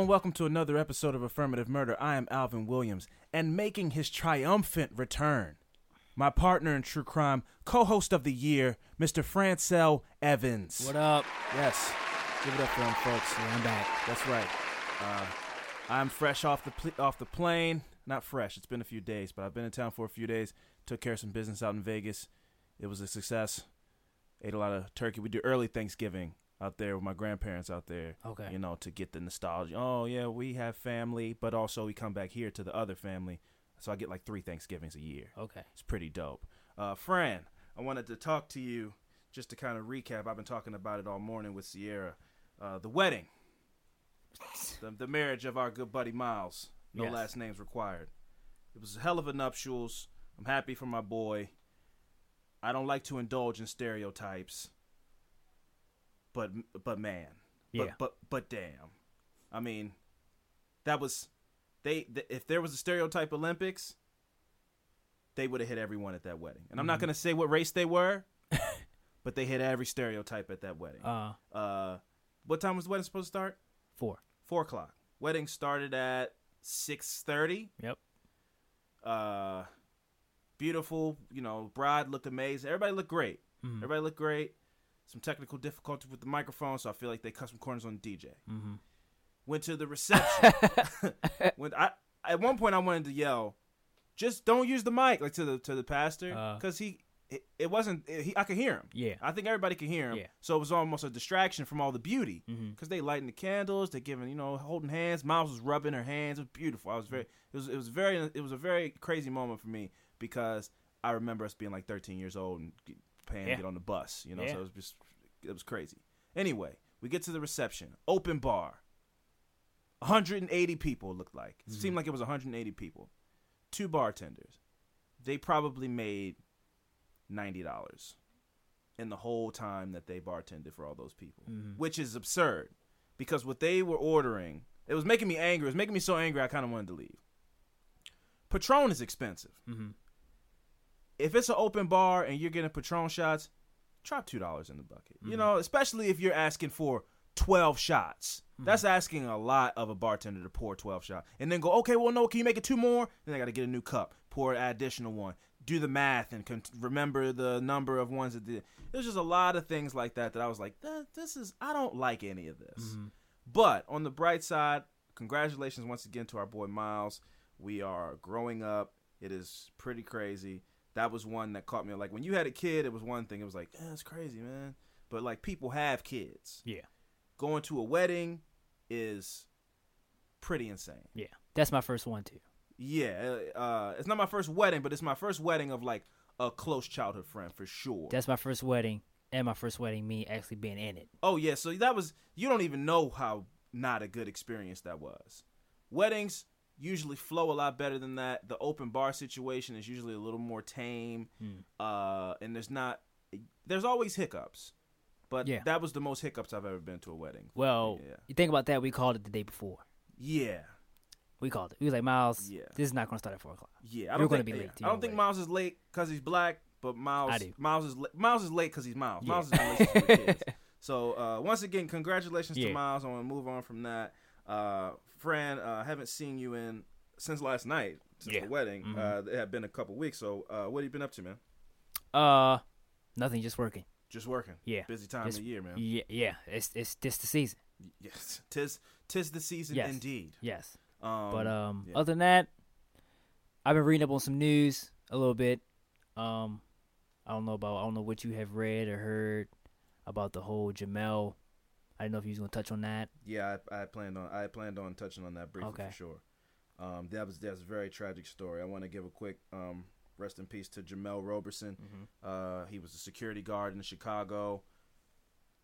Hello and welcome to another episode of Affirmative Murder. I am Alvin Williams, and making his triumphant return, my partner in true crime, co-host of the year, Mr. Francel Evans. What up? Yes, give it up for him, folks. Yeah, I'm back. That's right. Uh, I'm fresh off the pl- off the plane. Not fresh. It's been a few days, but I've been in town for a few days. Took care of some business out in Vegas. It was a success. Ate a lot of turkey. We do early Thanksgiving out there with my grandparents out there. Okay. You know, to get the nostalgia. Oh yeah, we have family, but also we come back here to the other family. So I get like three Thanksgivings a year. Okay. It's pretty dope. Uh, Fran, I wanted to talk to you just to kind of recap. I've been talking about it all morning with Sierra. Uh, the wedding, the, the marriage of our good buddy Miles. No Yes. last names required. It was a hell of a nuptials. I'm happy for my boy. I don't like to indulge in stereotypes, but but man, but Yeah. but but damn, I mean, that was they. th- if there was a stereotype Olympics, they would have hit everyone at that wedding. And I'm not Mm-hmm. gonna say what race they were, but they hit every stereotype at that wedding. Uh, Uh, what time was the wedding supposed to start? four. Four o'clock. Wedding started at six thirty. Yep. Uh, beautiful. You know, bride looked amazing. Everybody looked great. Mhm. Everybody looked great. Some technical difficulty with the microphone, so I feel like they cut some corners on DJ. Mm-hmm. Went to the reception. when I at one point I wanted to yell, just don't use the mic like to the to the pastor Uh. because he it, it wasn't he, I could hear him. Yeah. I think everybody could hear him. Yeah. So it was almost a distraction from all the beauty because they lighting the candles, they giving you know holding hands. Miles was rubbing her hands. It was beautiful. I was very it was it was very it was a very crazy moment for me because I remember us being like 13 years old and paying Yeah. to get on the bus. You know, Yeah. so it was just it was crazy. Anyway, we get to the reception, open bar. 180 people looked like. It seemed like it was 180 people. Two bartenders. They probably made $90 in the whole time that they bartended for all those people, which is absurd because what they were ordering, it was making me angry. It was making me so angry I kind of wanted to leave. Patron is expensive. Mhm. If it's an open bar and you're getting Patron shots, drop two dollars in the bucket. You mm-hmm. know, especially if you're asking for twelve shots. Mm-hmm. That's asking a lot of a bartender to pour twelve shots, and then go, okay, well, no, can you make it two more? Then I got to get a new cup, pour an additional one, do the math, and con- remember the number of ones that did. There's just a lot of things like that that I was like, this is I don't like any of this. Mm-hmm. But on the bright side, congratulations once again to our boy Miles. We are growing up. It is pretty crazy. That was one that caught me. Like when you had a kid, it was one thing. It was like, yeah, that's crazy, man. But like people have kids. Yeah. Going to a wedding is pretty insane. Yeah. That's my first one too. Yeah, uh, it's not my first wedding, but it's my first wedding of like a close childhood friend for sure. That's my first wedding, and my first wedding, me actually being in it. Oh yeah, so that was you don't even know how not a good experience that was. Weddings usually flow a lot better than that. The open bar situation is usually a little more tame. Uh and there's not there's always hiccups. But Yeah. that was the most hiccups I've ever been to a wedding. Well, Yeah. you think about that, we called it the day before. Yeah. We called it. We was like, Miles, Yeah. this is not going to start at four o'clock. Yeah, I You're don't gonna be late I don't think. Miles is late because he's black, but Miles. Miles is la- Miles is late because he's Miles. Miles is in a relationship with kids. So uh, once again, congratulations to Miles. I want to move on from that. Uh, Fran, uh, haven't seen you in since last night, since Yeah. the wedding. Mhm. Uh, it had been a couple weeks. So, uh, what have you been up to, man? Uh, nothing, just working. Just working. Yeah. Busy time Just- of year, man. Yeah, yeah. It's it's this the season. Yes, tis tis the season Yes. indeed. Yes. Um, But um, yeah. other than that, I've been reading up on some news a little bit. Um, I don't know about I don't know what you have read or heard about the whole Jemel. I didn't know if you was gonna touch on that. Yeah, I, I planned on I planned on touching on that briefly Okay. for sure. Um, that was that's a very tragic story. I want to give a quick um, rest in peace to Jemel Roberson. Uh, he was a security guard in Chicago.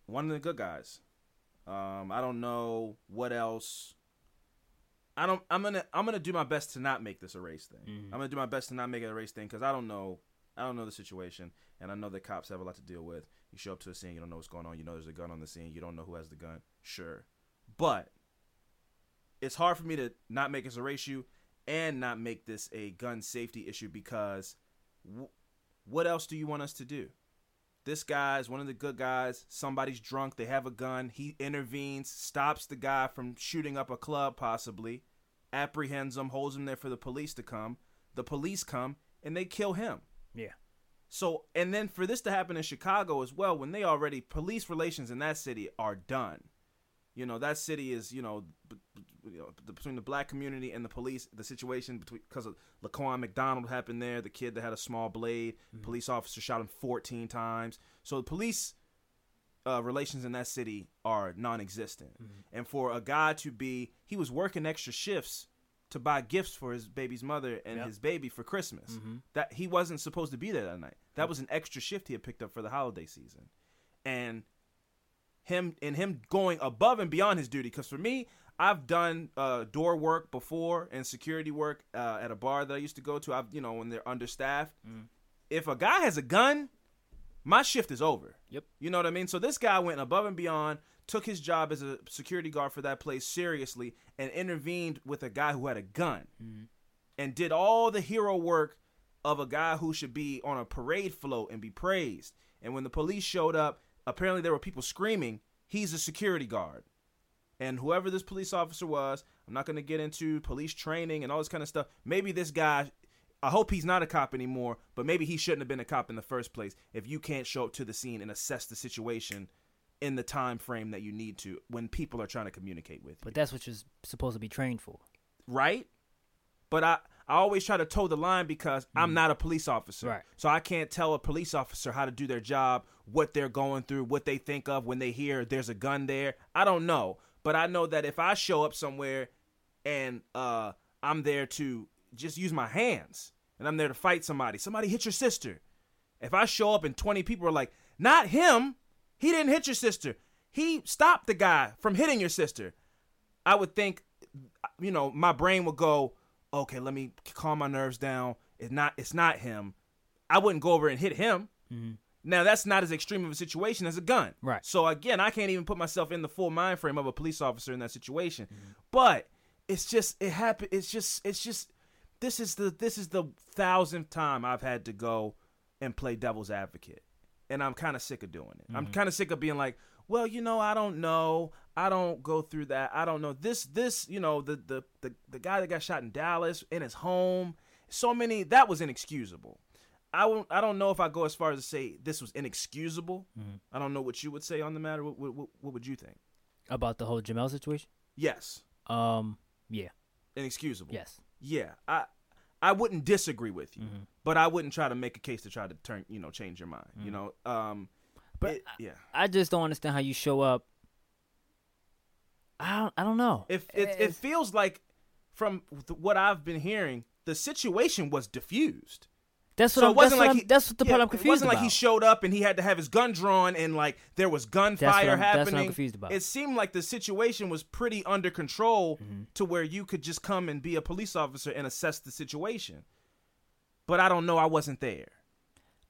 One of the good guys. Um, I don't know what else. I don't. I'm gonna. I'm gonna do my best to not make this a race thing. Mhm. I'm gonna do my best to not make it a race thing because I don't know. I don't know the situation, and I know that cops have a lot to deal with. You show up to a scene, you don't know what's going on. You know there's a gun on the scene. You don't know who has the gun. Sure, but it's hard for me to not make this a race issue and not make this a gun safety issue because w- what else do you want us to do? This guy's one of the good guys. Somebody's drunk. They have a gun. He intervenes, stops the guy from shooting up a club, possibly, apprehends him, holds him there for the police to come. The police come and they kill him. Yeah. So, and then for this to happen in Chicago as well, when they already police relations in that city are done. You know, that city is, you know, b- b- you know between the black community and the police, the situation between because of Laquan McDonald happened there, the kid that had a small blade, police officer shot him 14 times. So the police uh, relations in that city are non-existent. And for a guy to be, he was working extra shifts to buy gifts for his baby's mother and Yep. his baby for Christmas. Mhm. That he wasn't supposed to be there that night. That was an extra shift he had picked up for the holiday season, and him and him going above and beyond his duty. Because for me, I've done uh, door work before and security work uh, at a bar that I used to go to. I've you know when they're understaffed. If a guy has a gun, my shift is over. Yep. You know what I mean? So this guy went above and beyond, took his job as a security guard for that place seriously, and intervened with a guy who had a gun, mm-hmm. and did all the hero work of a guy who should be on a parade float and be praised. And when the police showed up, apparently there were people screaming, "He's a security guard." And whoever this police officer was, I'm not going to get into police training and all this kind of stuff. Maybe this guy, I hope he's not a cop anymore, but maybe he shouldn't have been a cop in the first place if you can't show up to the scene and assess the situation in the time frame that you need to when people are trying to communicate with you. But that's what you're supposed to be trained for. right? But I, I always try to toe the line because I'm not a police officer. Right. So I can't tell a police officer how to do their job, what they're going through, what they think of when they hear there's a gun there. I don't know. But I know that if I show up somewhere and uh, I'm there to just use my hands and I'm there to fight somebody, somebody hit your sister. If I show up and 20 people are like, not him, he didn't hit your sister. He stopped the guy from hitting your sister. I would think, you know, my brain would go, okay, let me calm my nerves down. It's not, it's not him. I wouldn't go over and hit him. Mm-hmm. Now that's not as extreme of a situation as a gun. Right. So again, I can't even put myself in the full mind frame of a police officer in that situation. Mm-hmm. But it's just it happened. It's just it's just this is the this is the thousandth time I've had to go and play devil's advocate, and I'm kind of sick of doing it. I'm kind of sick of being like, well, you know, I don't know. I don't go through that. I don't know this this you know the the the, the guy that got shot in Dallas in his home. So many that was inexcusable. I won't. I don't know if I go as far as to say this was inexcusable. I don't know what you would say on the matter. What, what, what, what would you think? About the whole Jemel situation? Yes, Um, yeah, inexcusable. yes. Yeah, I I wouldn't disagree with you, Mm-hmm. but I wouldn't try to make a case to try to turn you know change your mind. You know, um, But it- yeah, I just don't understand how you show up. I don't, I don't know. if it, it It's- feels like from th- what I've been hearing, the situation was diffused. That's what so I'm, it wasn't that's like what he, that's what the yeah, part I'm confused about. It wasn't about. like he showed up and he had to have his gun drawn and like there was gunfire I'm- that's what I'm happening. confused about. It seemed like the situation was pretty under control Mm-hmm. to where you could just come and be a police officer and assess the situation. But I don't know. I wasn't there.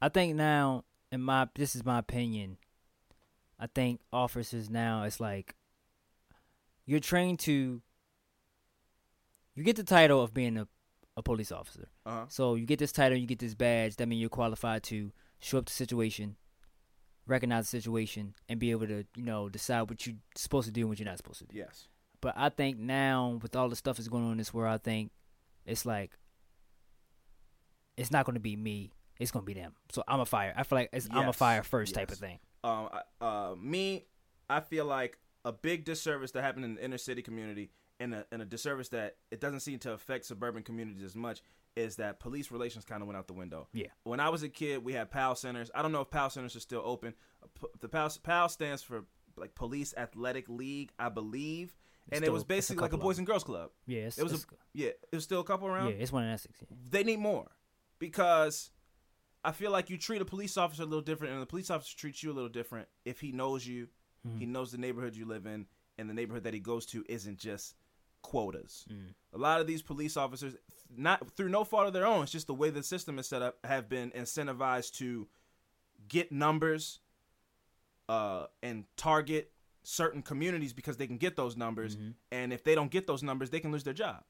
I think now, in my this is my opinion. I think officers now it's like you're trained to. You get the title of being a, a police officer. Uh-huh. So you get this title, you get this badge. That means you're qualified to show up the situation, recognize the situation, and be able to you know decide what you're supposed to do and what you're not supposed to do. Yes. But I think now with all the stuff that's going on in this world, I think it's like it's not going to be me. It's going to be them. So I'm a fire. I feel like it's I'm a fire first type of thing. um, uh, me, I feel like a big disservice that happened in the inner city community, and a, and a disservice that it doesn't seem to affect suburban communities as much, is that police relations kind of went out the window. Yeah. When I was a kid, we had PAL centers. I don't know if PAL centers are still open. The PAL, PAL stands for like Police Athletic League, I believe, and it was it's a basically like a boys and girls club. Yeah, It was a yeah, it was still a couple around yeah, it's one in Essex. Yeah. they need more because I feel like you treat a police officer a little different, and the police officer treats you a little different if he knows you, Mm-hmm. he knows the neighborhood you live in, and the neighborhood that he goes to isn't just quotas. Mm. A lot of these police officers, not through no fault of their own, it's just the way the system is set up, have been incentivized to get numbers uh, and target certain communities because they can get those numbers, and if they don't get those numbers, they can lose their job.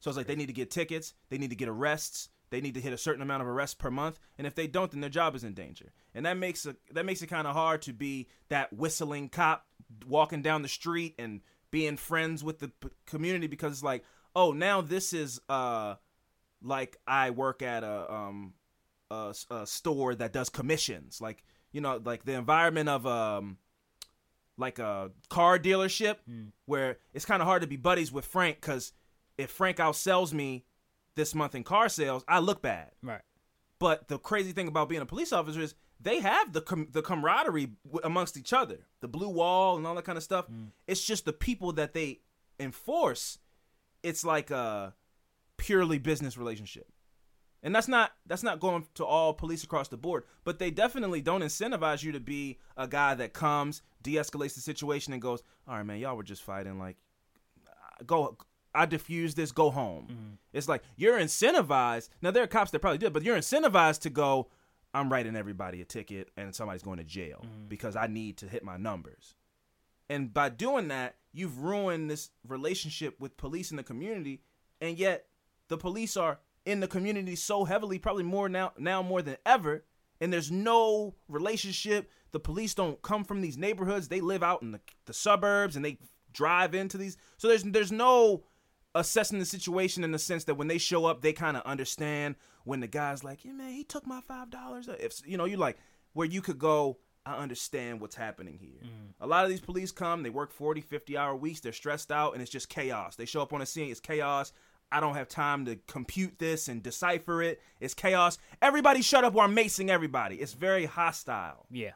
So it's like they need to get tickets, they need to get arrests, they need to hit a certain amount of arrests per month, and if they don't, then their job is in danger. And that makes a, that makes it kind of hard to be that whistling cop walking down the street and being friends with the p- community because it's like, oh, now this is uh like I work at a um a, a store that does commissions, like you know, like the environment of um like a car dealership where it's kind of hard to be buddies with Frank because if Frank outsells me this month in car sales, I look bad. Right. But the crazy thing about being a police officer is they have the com- the camaraderie w- amongst each other, the blue wall and all that kind of stuff. Mm. It's just the people that they enforce. It's like a purely business relationship, and that's not that's not going to all police across the board. But they definitely don't incentivize you to be a guy that comes, de-escalates the situation, and goes, "All right, man, y'all were just fighting. Like, go." I diffuse this, go home. Mm-hmm. It's like you're incentivized. Now there are cops that probably did, but you're incentivized to go. I'm writing everybody a ticket, and somebody's going to jail mm-hmm. because I need to hit my numbers. And by doing that, you've ruined this relationship with police in the community, and yet the police are in the community so heavily, probably more now now more than ever. And there's no relationship. The police don't come from these neighborhoods; they live out in the, the suburbs, and they drive into these. So there's there's no assessing the situation in the sense that when they show up, they kind of understand when the guy's like, "Yeah, man, he took my five dollars." If you know, you like where you could go, I understand what's happening here. Mm. A lot of these police come, they work 40, 50 hour weeks, they're stressed out, and it's just chaos. They show up on the scene, it's chaos. I don't have time to compute this and decipher it. It's chaos. Everybody shut up or I'm macing everybody. It's very hostile Yeah.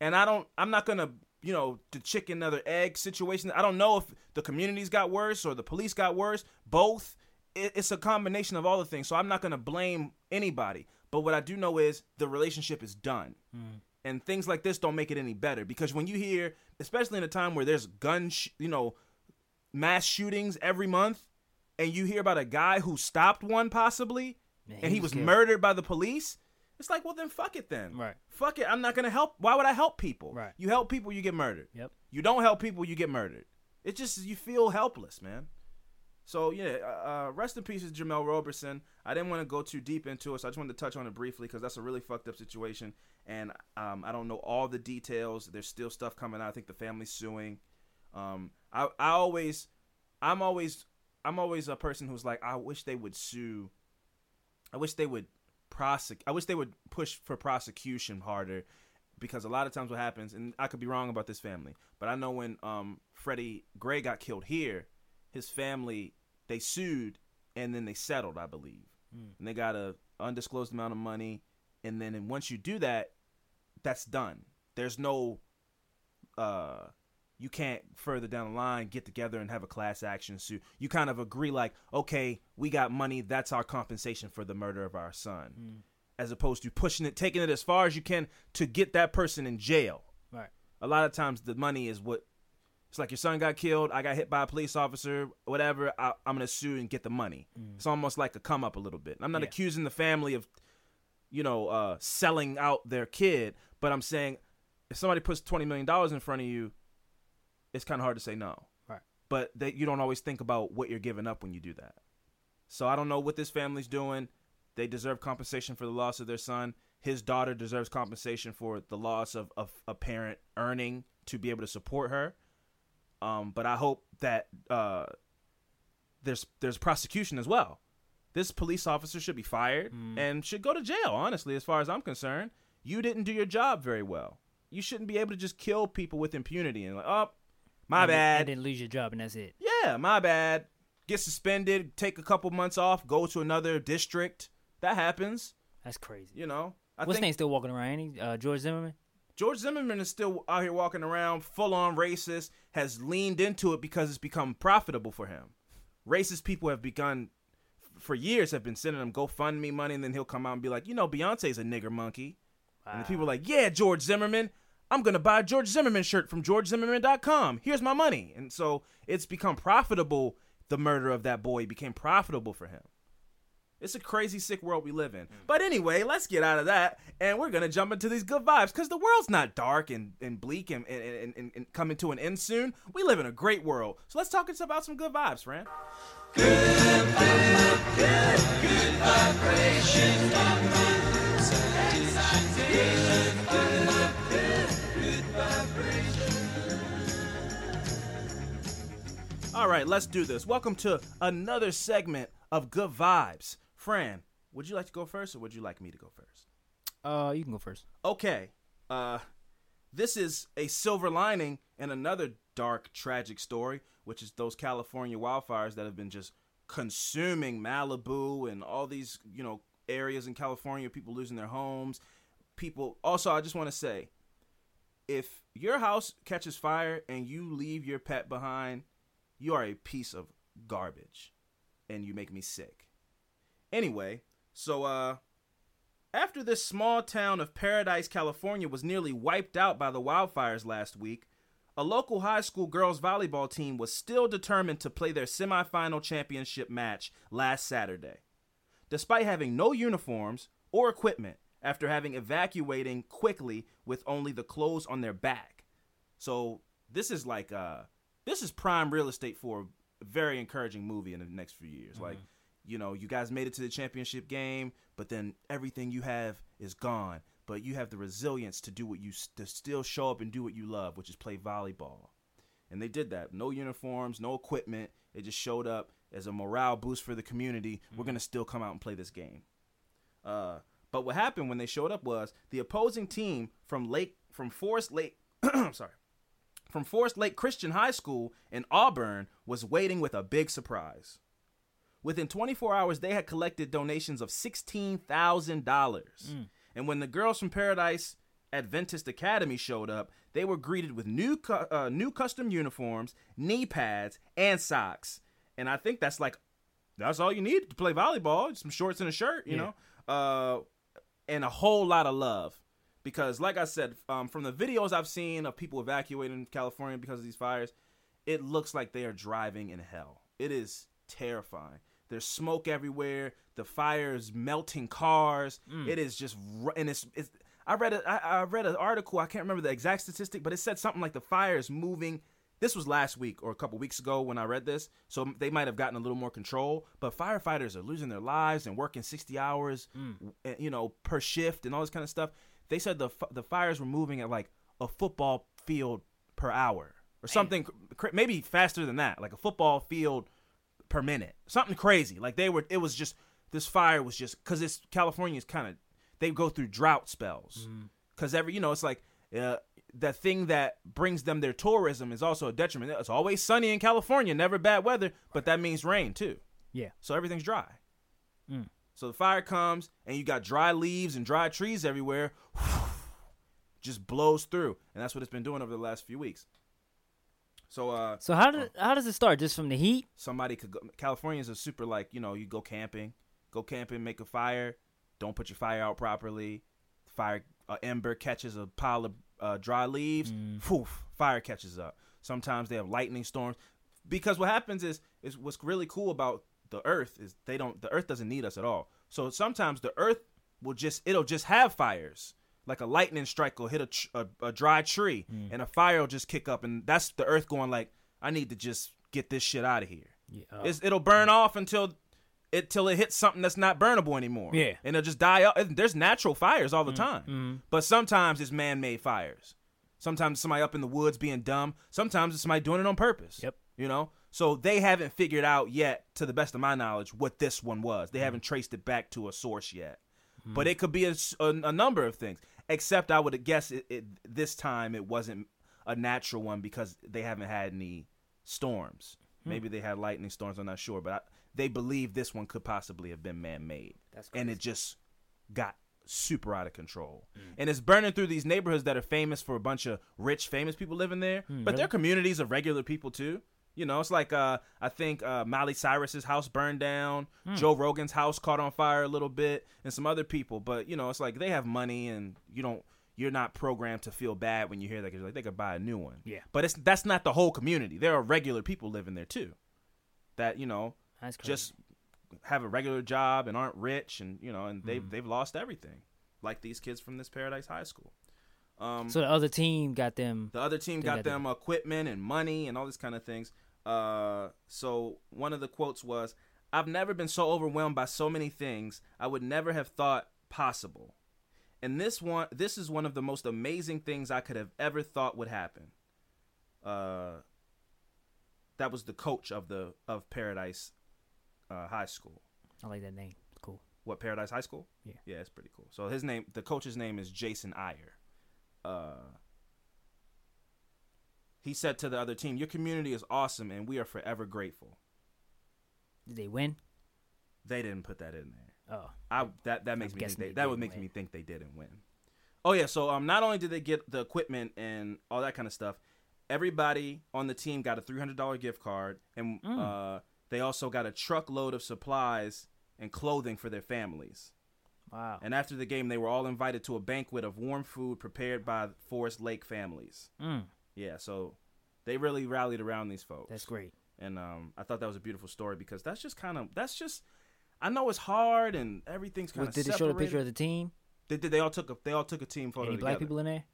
and I don't. I'm not gonna, you know, the chicken or egg situation. I don't know if the communities got worse or the police got worse. Both. It, it's a combination of all the things. So I'm not gonna blame anybody. But what I do know is the relationship is done, and things like this don't make it any better. Because when you hear, especially in a time where there's gun, sh- you know, mass shootings every month, and you hear about a guy who stopped one possibly, Yeah, and he was was killed. murdered by the police. It's like, well, then fuck it then. Right. Fuck it. I'm not gonna help. Why would I help people? Right. You help people, you get murdered. Yep. You don't help people, you get murdered. It's just you feel helpless, man. So yeah, uh, uh, rest in peace, Jemel Roberson. I didn't want to go too deep into it, so I just wanted to touch on it briefly because that's a really fucked up situation, and um, I don't know all the details. There's still stuff coming out. I think the family's suing. Um, I I always, I'm always, I'm always a person who's like, I wish they would sue. I wish they would prosecute. I wish they would push for prosecution harder because a lot of times what happens, and I could be wrong about this family, but I know when um, Freddie Gray got killed here, his family they sued and then they settled, I believe, and they got a undisclosed amount of money, and then once you do that, that's done. There's no, uh, you can't further down the line get together and have a class action suit. You kind of agree like, okay, we got money, that's our compensation for the murder of our son, as opposed to pushing it, taking it as far as you can to get that person in jail Right. a lot of times the money is what it's like your son got killed i got hit by a police officer whatever I, i'm gonna sue and get the money. It's almost like a come up a little bit. I'm not Yeah. accusing the family of you know uh, selling out their kid but i'm saying if somebody puts $20 million in front of you it's kind of hard to say no. Right. but that you don't always think about what you're giving up when you do that. So i don't know what this family's doing. They deserve compensation for the loss of their son. His daughter deserves compensation for the loss of, of a parent earning to be able to support her Um, but I hope that uh, there's there's prosecution as well. This police officer should be fired and should go to jail. Honestly, as far as I'm concerned, you didn't do your job very well. You shouldn't be able to just kill people with impunity and like, oh, my and bad. And then lose your job, and that's it. Yeah, my bad. Get suspended, take a couple months off, go to another district. That happens, That's crazy. you know. I What's think name still walking around? Uh, George Zimmerman. George Zimmerman is still out here walking around full on racist, has leaned into it because it's become profitable for him. Racist people have begun for years have been sending him GoFundMe money and then he'll come out and be like, you know, Beyonce's a nigger monkey. And the people are like, yeah, George Zimmerman, I'm gonna buy a George Zimmerman shirt from GeorgeZimmerman.com. Here's my money. And so it's become profitable. The murder of that boy became profitable for him. It's a crazy, sick world we live in. Mm. But anyway, let's get out of that, and we're gonna jump into these good vibes because the world's not dark and, and bleak and, and, and, and, coming to an end soon. We live in a great world, so let's talk about some good vibes, friend. All right, let's do this. Welcome to another segment of Good Vibes. Fran, would you like to go first, or would you like me to go first? Uh, you can go first. Okay. Uh this is a silver lining in another dark tragic story, which is those California wildfires that have been just consuming Malibu and all these, you know, areas in California, people losing their homes. People also I just want to say if your house catches fire and you leave your pet behind, you are a piece of garbage and you make me sick. Anyway, so uh after this small town of Paradise, California was nearly wiped out by the wildfires last week, a local high school girls volleyball team was still determined to play their semifinal championship match last Saturday. Despite having no uniforms or equipment after having evacuating quickly with only the clothes on their back. So, this is like uh this is prime real estate for a very encouraging movie in the next few years. Like you know, you guys made it to the championship game, but then everything you have is gone. But you have the resilience to do what you to still show up and do what you love, which is play volleyball. And they did that. No uniforms, no equipment. They just showed up as a morale boost for the community. We're gonna still come out and play this game. Uh, but what happened when they showed up was the opposing team from Lake from Forest Lake. I'm sorry, from Forest Lake Christian High School in Auburn was waiting with a big surprise. Within 24 hours, they had collected donations of $16,000. And when the girls from Paradise Adventist Academy showed up, they were greeted with new cu- uh, new custom uniforms, knee pads, and socks. And I think that's like that's all you need to play volleyball, some shorts and a shirt, you Yeah. know. Uh and a whole lot of love because like I said, um, from the videos I've seen of people evacuating California because of these fires, it looks like they are driving in hell. It is terrifying. There's smoke everywhere. The fire is melting cars. It is just and it's, it's I read a, I, I read an article. I can't remember the exact statistic, but it said something like the fire is moving. This was last week or a couple weeks ago when I read this, so they might have gotten a little more control. But firefighters are losing their lives and working 60 hours, eh, you know, per shift and all this kind of stuff. They said the the fires were moving at like a football field per hour or something, maybe faster than that, like a football field per minute, something crazy. Like they were, it was just this fire was just because it's California's kind of they go through drought spells because every you know it's like uh, the thing that brings them their tourism is also a detriment. It's always sunny in California, never bad weather, but that means rain too. Yeah. So everything's dry. So the fire comes and you got dry leaves and dry trees everywhere, just blows through, and that's what it's been doing over the last few weeks. So uh, So how did how does it start? Just from the heat? somebody could go Californians are super like, you know, you go camping, go camping, make a fire, don't put your fire out properly. Fire uh, ember catches a pile of uh, dry leaves, poof, fire catches up. Sometimes they have lightning storms because what happens is is what's really cool about the earth is they don't the earth doesn't need us at all. So sometimes the earth will just it'll just have fires. Like a lightning strike will hit a, tr- a, a dry tree mm. and a fire will just kick up and that's the earth going like I need to just get this shit out of here. Yeah. It's, uh, it'll burn off until it till it hits something that's not burnable anymore. Yeah. and it'll just die out. There's natural fires all the mm, time, mm-hmm. but sometimes it's man-made fires. Sometimes it's somebody up in the woods being dumb. Sometimes it's somebody doing it on purpose. Yep. You know? So they haven't figured out yet, to the best of my knowledge, what this one was. They mm. haven't traced it back to a source yet. But it could be a number of things. Except I would guess it, it, this time it wasn't a natural one because they haven't had any storms. Hmm. Maybe they had lightning storms. I'm not sure, but I, they believe this one could possibly have been man-made, That's and it just got super out of control. Hmm. And it's burning through these neighborhoods that are famous for a bunch of rich, famous people living there, hmm, but they're communities of regular people too. You know, it's like uh, I think uh, Miley Cyrus's house burned down, Joe Rogan's house caught on fire a little bit, and some other people. But you know, it's like they have money, and you don't. You're not programmed to feel bad when you hear that. 'cause like they could buy a new one. Yeah. But it's that's not the whole community. There are regular people living there too, that you know just have a regular job and aren't rich, and you know, and Mm. they've they've lost everything, like these kids from this Paradise High School. Um, so the other team got them. the other team got them equipment and money and all these kind of things. Uh, so one of the quotes was, "I've never been so overwhelmed by so many things I would never have thought possible." And this one, this is one of the most amazing things I could have ever thought would happen. Uh, that was the coach of the of Paradise uh, High School. I like that name. Cool. What Paradise High School? Yeah. yeah, it's pretty cool. So his name, the coach's name is Jason Iyer. Uh, he said to the other team, "Your community is awesome, and we are forever grateful." Did they win? They didn't put that in there. Oh, I that that makes me think they, that would make win. me think they didn't win. Oh yeah, so um, not only did they get the equipment and all that kind of stuff, everybody on the team got a three hundred dollar gift card, and uh, they also got a truckload of supplies and clothing for their families. wow. And after the game, they were all invited to a banquet of warm food prepared by Forest Lake families. Mm, Yeah, so they really rallied around these folks. that's great. And um, I thought that was a beautiful story because that's just kind of that's just. I know it's hard and everything's kind of. did they show the picture of the team? They did. They all took a. They all took a team photo Any together. black people in there?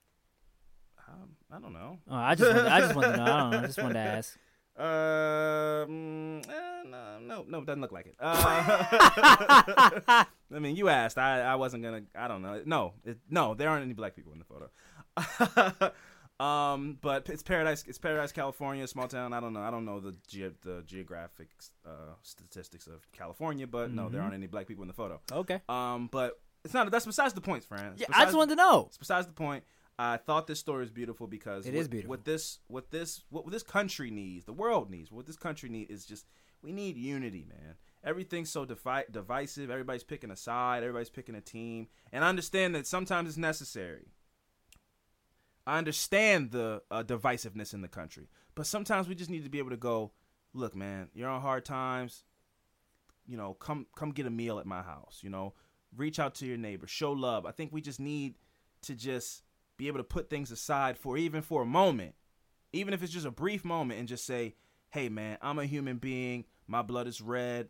Um, I don't know. Oh, I just, wanted, I just want to know. I don't know. I just wanted to ask. Um, eh, no, no, no, doesn't look like it. Uh, I mean, you asked. I, I wasn't gonna. I don't know. No, it, no, there aren't any black people in the photo. um, but it's Paradise. It's Paradise, California, small town. I don't know. I don't know the ge- the geographic uh, statistics of California, but no, there aren't any black people in the photo. Okay. Um, but it's not. That's besides the point. It's Yeah, I just wanted to know. it's besides the point. I thought this story is beautiful because It what, is beautiful. What this, what this, what this country needs, the world needs, what this country needs is just we need unity, man. Everything's so defi- divisive. Everybody's picking a side. Everybody's picking a team, and I understand that sometimes it's necessary. I understand the uh, divisiveness in the country, but sometimes we just need to be able to go, look, man, you're on hard times. You know, come come get a meal at my house. You know, reach out to your neighbor, show love. I think we just need to just be able to put things aside for even for a moment, even if it's just a brief moment, and just say, "Hey, man, I'm a human being. My blood is red.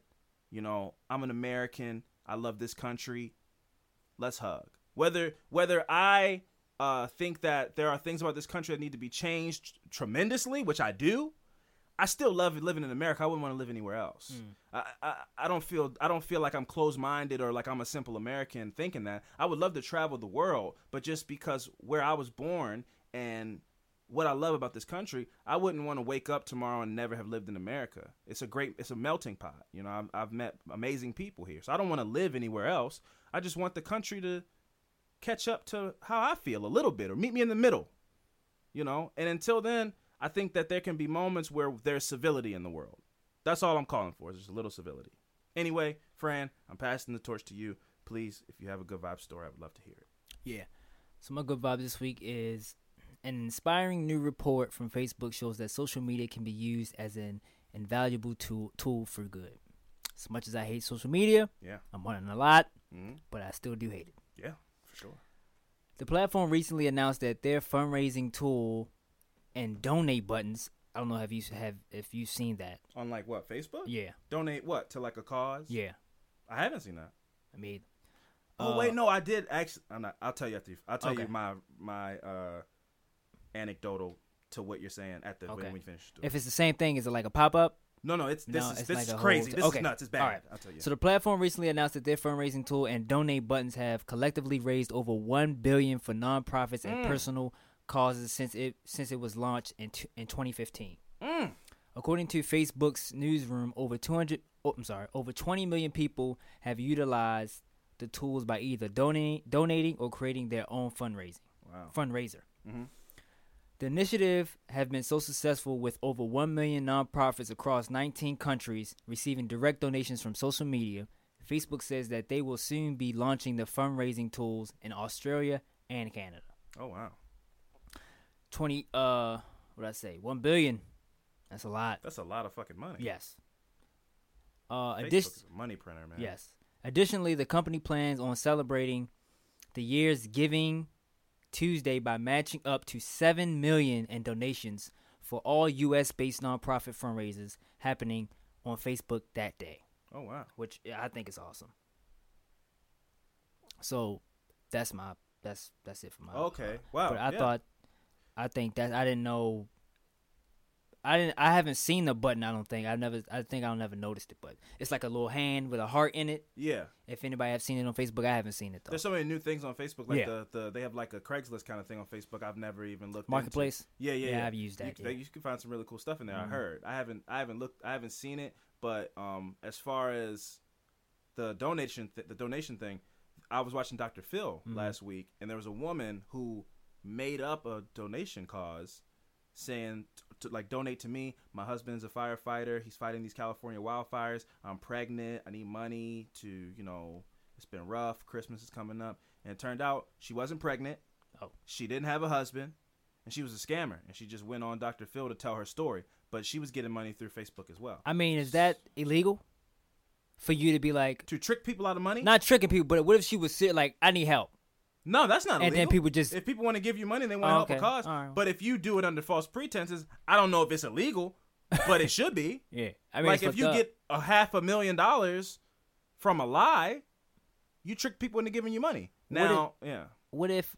You know, I'm an American. I love this country. Let's hug." Whether whether I uh, think that there are things about this country that need to be changed tremendously, which I do, I still love living in America. I wouldn't want to live anywhere else. I, I I don't feel I don't feel like I'm closed minded or like I'm a simple American thinking that. I would love to travel the world, but just because where I was born and what I love about this country, I wouldn't want to wake up tomorrow and never have lived in America. It's a great, it's a melting pot. You know, I've, I've met amazing people here, so I don't want to live anywhere else. I just want the country to catch up to how I feel a little bit, or meet me in the middle. You know, and until then, I think that there can be moments where there's civility in the world. That's all I'm calling for, is just a little civility. Anyway, Fran, I'm passing the torch to you. Please, if you have a good vibe story, I would love to hear it. Yeah. So my good vibe this week is an inspiring new report from Facebook shows that social media can be used as an invaluable tool tool for good. As much as I hate social media, Yeah. I'm it a lot, hmm but I still do hate it. Yeah, sure. The platform recently announced that their fundraising tool and donate buttons. I don't know have you have if you've seen that. On like what, Facebook? Yeah, Donate what to like a cause? yeah. I haven't seen that. I mean, Oh uh, wait, no, I did actually. I'm not, I'll tell you after. You, I'll tell you my my uh anecdotal to what you're saying at the when we finish. If it's the same thing, is it like a pop up? No, no, it's this No, is it's this like is whole crazy. this okay. is nuts. It's bad. All right. I'll tell you. So the platform recently announced that their fundraising tool and donate buttons have collectively raised over one billion for nonprofits and Mm. personal causes since it since it was launched in t- in 2015. Mm. According to Facebook's newsroom, over 200 oh, I'm sorry, over 20 million people have utilized the tools by either donating donating or creating their own fundraising Wow. fundraiser. Mhm. The initiative have been so successful with over 1 million nonprofits across 19 countries receiving direct donations from social media. Facebook says that they will soon be launching the fundraising tools in Australia and Canada. Oh wow. 20 uh what did I say? 1 billion. That's a lot. That's a lot of fucking money. Yes. Uh addition money printer, man. Yes. Additionally, the company plans on celebrating the year's Giving Tuesday by matching up to 7 million in donations for all US based nonprofit fundraisers happening on Facebook that day, Oh wow. which I think is awesome. So, that's my that's that's it for my Okay. Wow. But I yeah. thought I think that I didn't know I didn't I haven't seen the button, I don't think. I never I think I'll never noticed it, but it's like a little hand with a heart in it. Yeah. If anybody have seen it on Facebook, I haven't seen it though. There's so many new things on Facebook. Like Yeah. the, the they have like a Craigslist kind of thing on Facebook. I've never even looked. into. Marketplace. Yeah, yeah, Yeah, yeah. I've used that, You, yeah. you can find some really cool stuff in there. Mhm. I heard. I haven't. I haven't looked. I haven't seen it. But um, as far as the donation, th- the donation thing, I was watching Dr. Phil Mhm. last week, and there was a woman who made up a donation cause, saying to, like donate to me. My husband's a firefighter. He's fighting these California wildfires. I'm pregnant. I need money to you know. It's been rough. Christmas is coming up, and it turned out she wasn't pregnant. Oh. She didn't have a husband and she was a scammer and she just went on Dr. Phil to tell her story. But she was getting money through Facebook as well. I mean, is that illegal? For you to be like To trick people out of money? not tricking people, but what if she was sit like I need help, no, that's not and illegal. then people just if people want to give you money, they want to Oh, help okay. a cause. Right. But if you do it under false pretenses, I don't know if it's illegal, but it should be. yeah. I mean, like if you up. get a half a million dollars from a lie, you trick people into giving you money. What Now, yeah. what if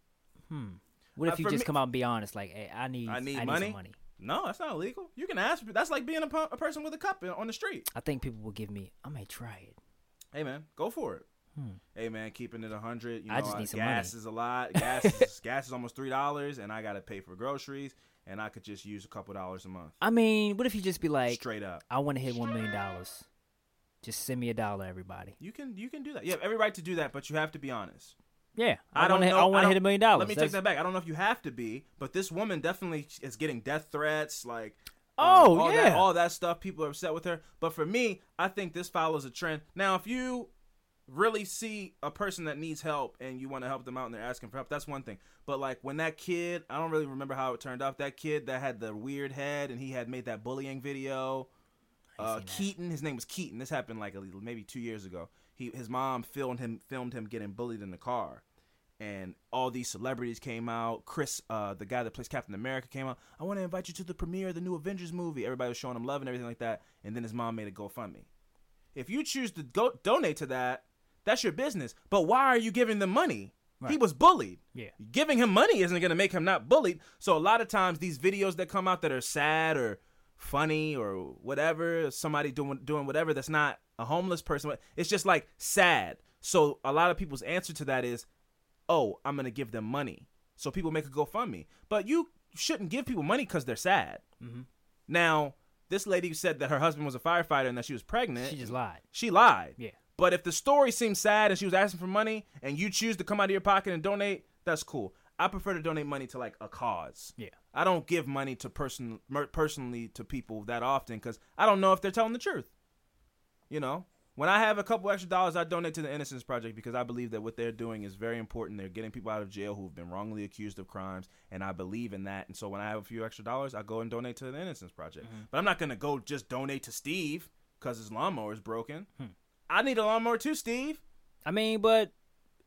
hmm what Uh, if you just me- come out and be honest like hey I need I need some money? money. No, that's not illegal. You can ask. That's like being a, a person with a cup on the street. I think people will give me. I may try it. Hey man, go for it. Hmm. Hey man, keeping it hundred. You know, I just need some gas money. is a lot. Gas is gas is almost three dollars, and I gotta pay for groceries, and I could just use a couple dollars a month, I mean, what if you just be like, straight up. I want to hit one million dollars. Just send me a dollar, everybody. You can you can do that. You have every right to do that, but you have to be honest. Yeah, I I, don't want to. know- I want to hit a million dollars. Let me take that back. I don't know if you have to be, but this woman definitely is getting death threats, like um, Oh, all yeah. that, all that stuff. People are upset with her. But for me, I think this follows a trend. Now, if you really see a person that needs help and you want to help them out and they're asking for help, that's one thing. But like when that kid, I don't really remember how it turned out. That kid that had the weird head and he had made that bullying video. Uh. Keaton, his name was Keaton. This happened like a, little- maybe two years ago. He his mom filmed him filmed him getting bullied in the car, and all these celebrities came out. Chris, uh, the guy that plays Captain America, came out. I want to invite you to the premiere of the new Avengers movie. Everybody was showing him love and everything like that. And then his mom made a GoFundMe. If you choose to go donate to that, that's your business. But why are you giving them money? He was bullied. Yeah. Giving him money isn't going to make him not bullied. So a lot of times these videos that come out that are sad or funny or whatever, somebody doing doing whatever that's not a homeless person, it's just like sad. So a lot of people's answer to that is, "Oh, I'm going to give them money." So people make a GoFundMe. But you shouldn't give people money cuz they're sad. Mhm. Now, this lady said that her husband was a firefighter and that she was pregnant. She just lied. She lied. Yeah. But if the story seems sad and she was asking for money and you choose to come out of your pocket and donate, that's cool. I prefer to donate money to like a cause. Yeah. I don't give money to person personally to people that often because I don't know if they're telling the truth. You know, when I have a couple extra dollars, I donate to the Innocence Project because I believe that what they're doing is very important. They're getting people out of jail who've been wrongly accused of crimes, and I believe in that. And so when I have a few extra dollars, I go and donate to the Innocence Project. Mm-hmm. But I'm not gonna go just donate to Steve because his lawnmower is broken. Hmm. I need a lawnmower too, Steve. I mean, but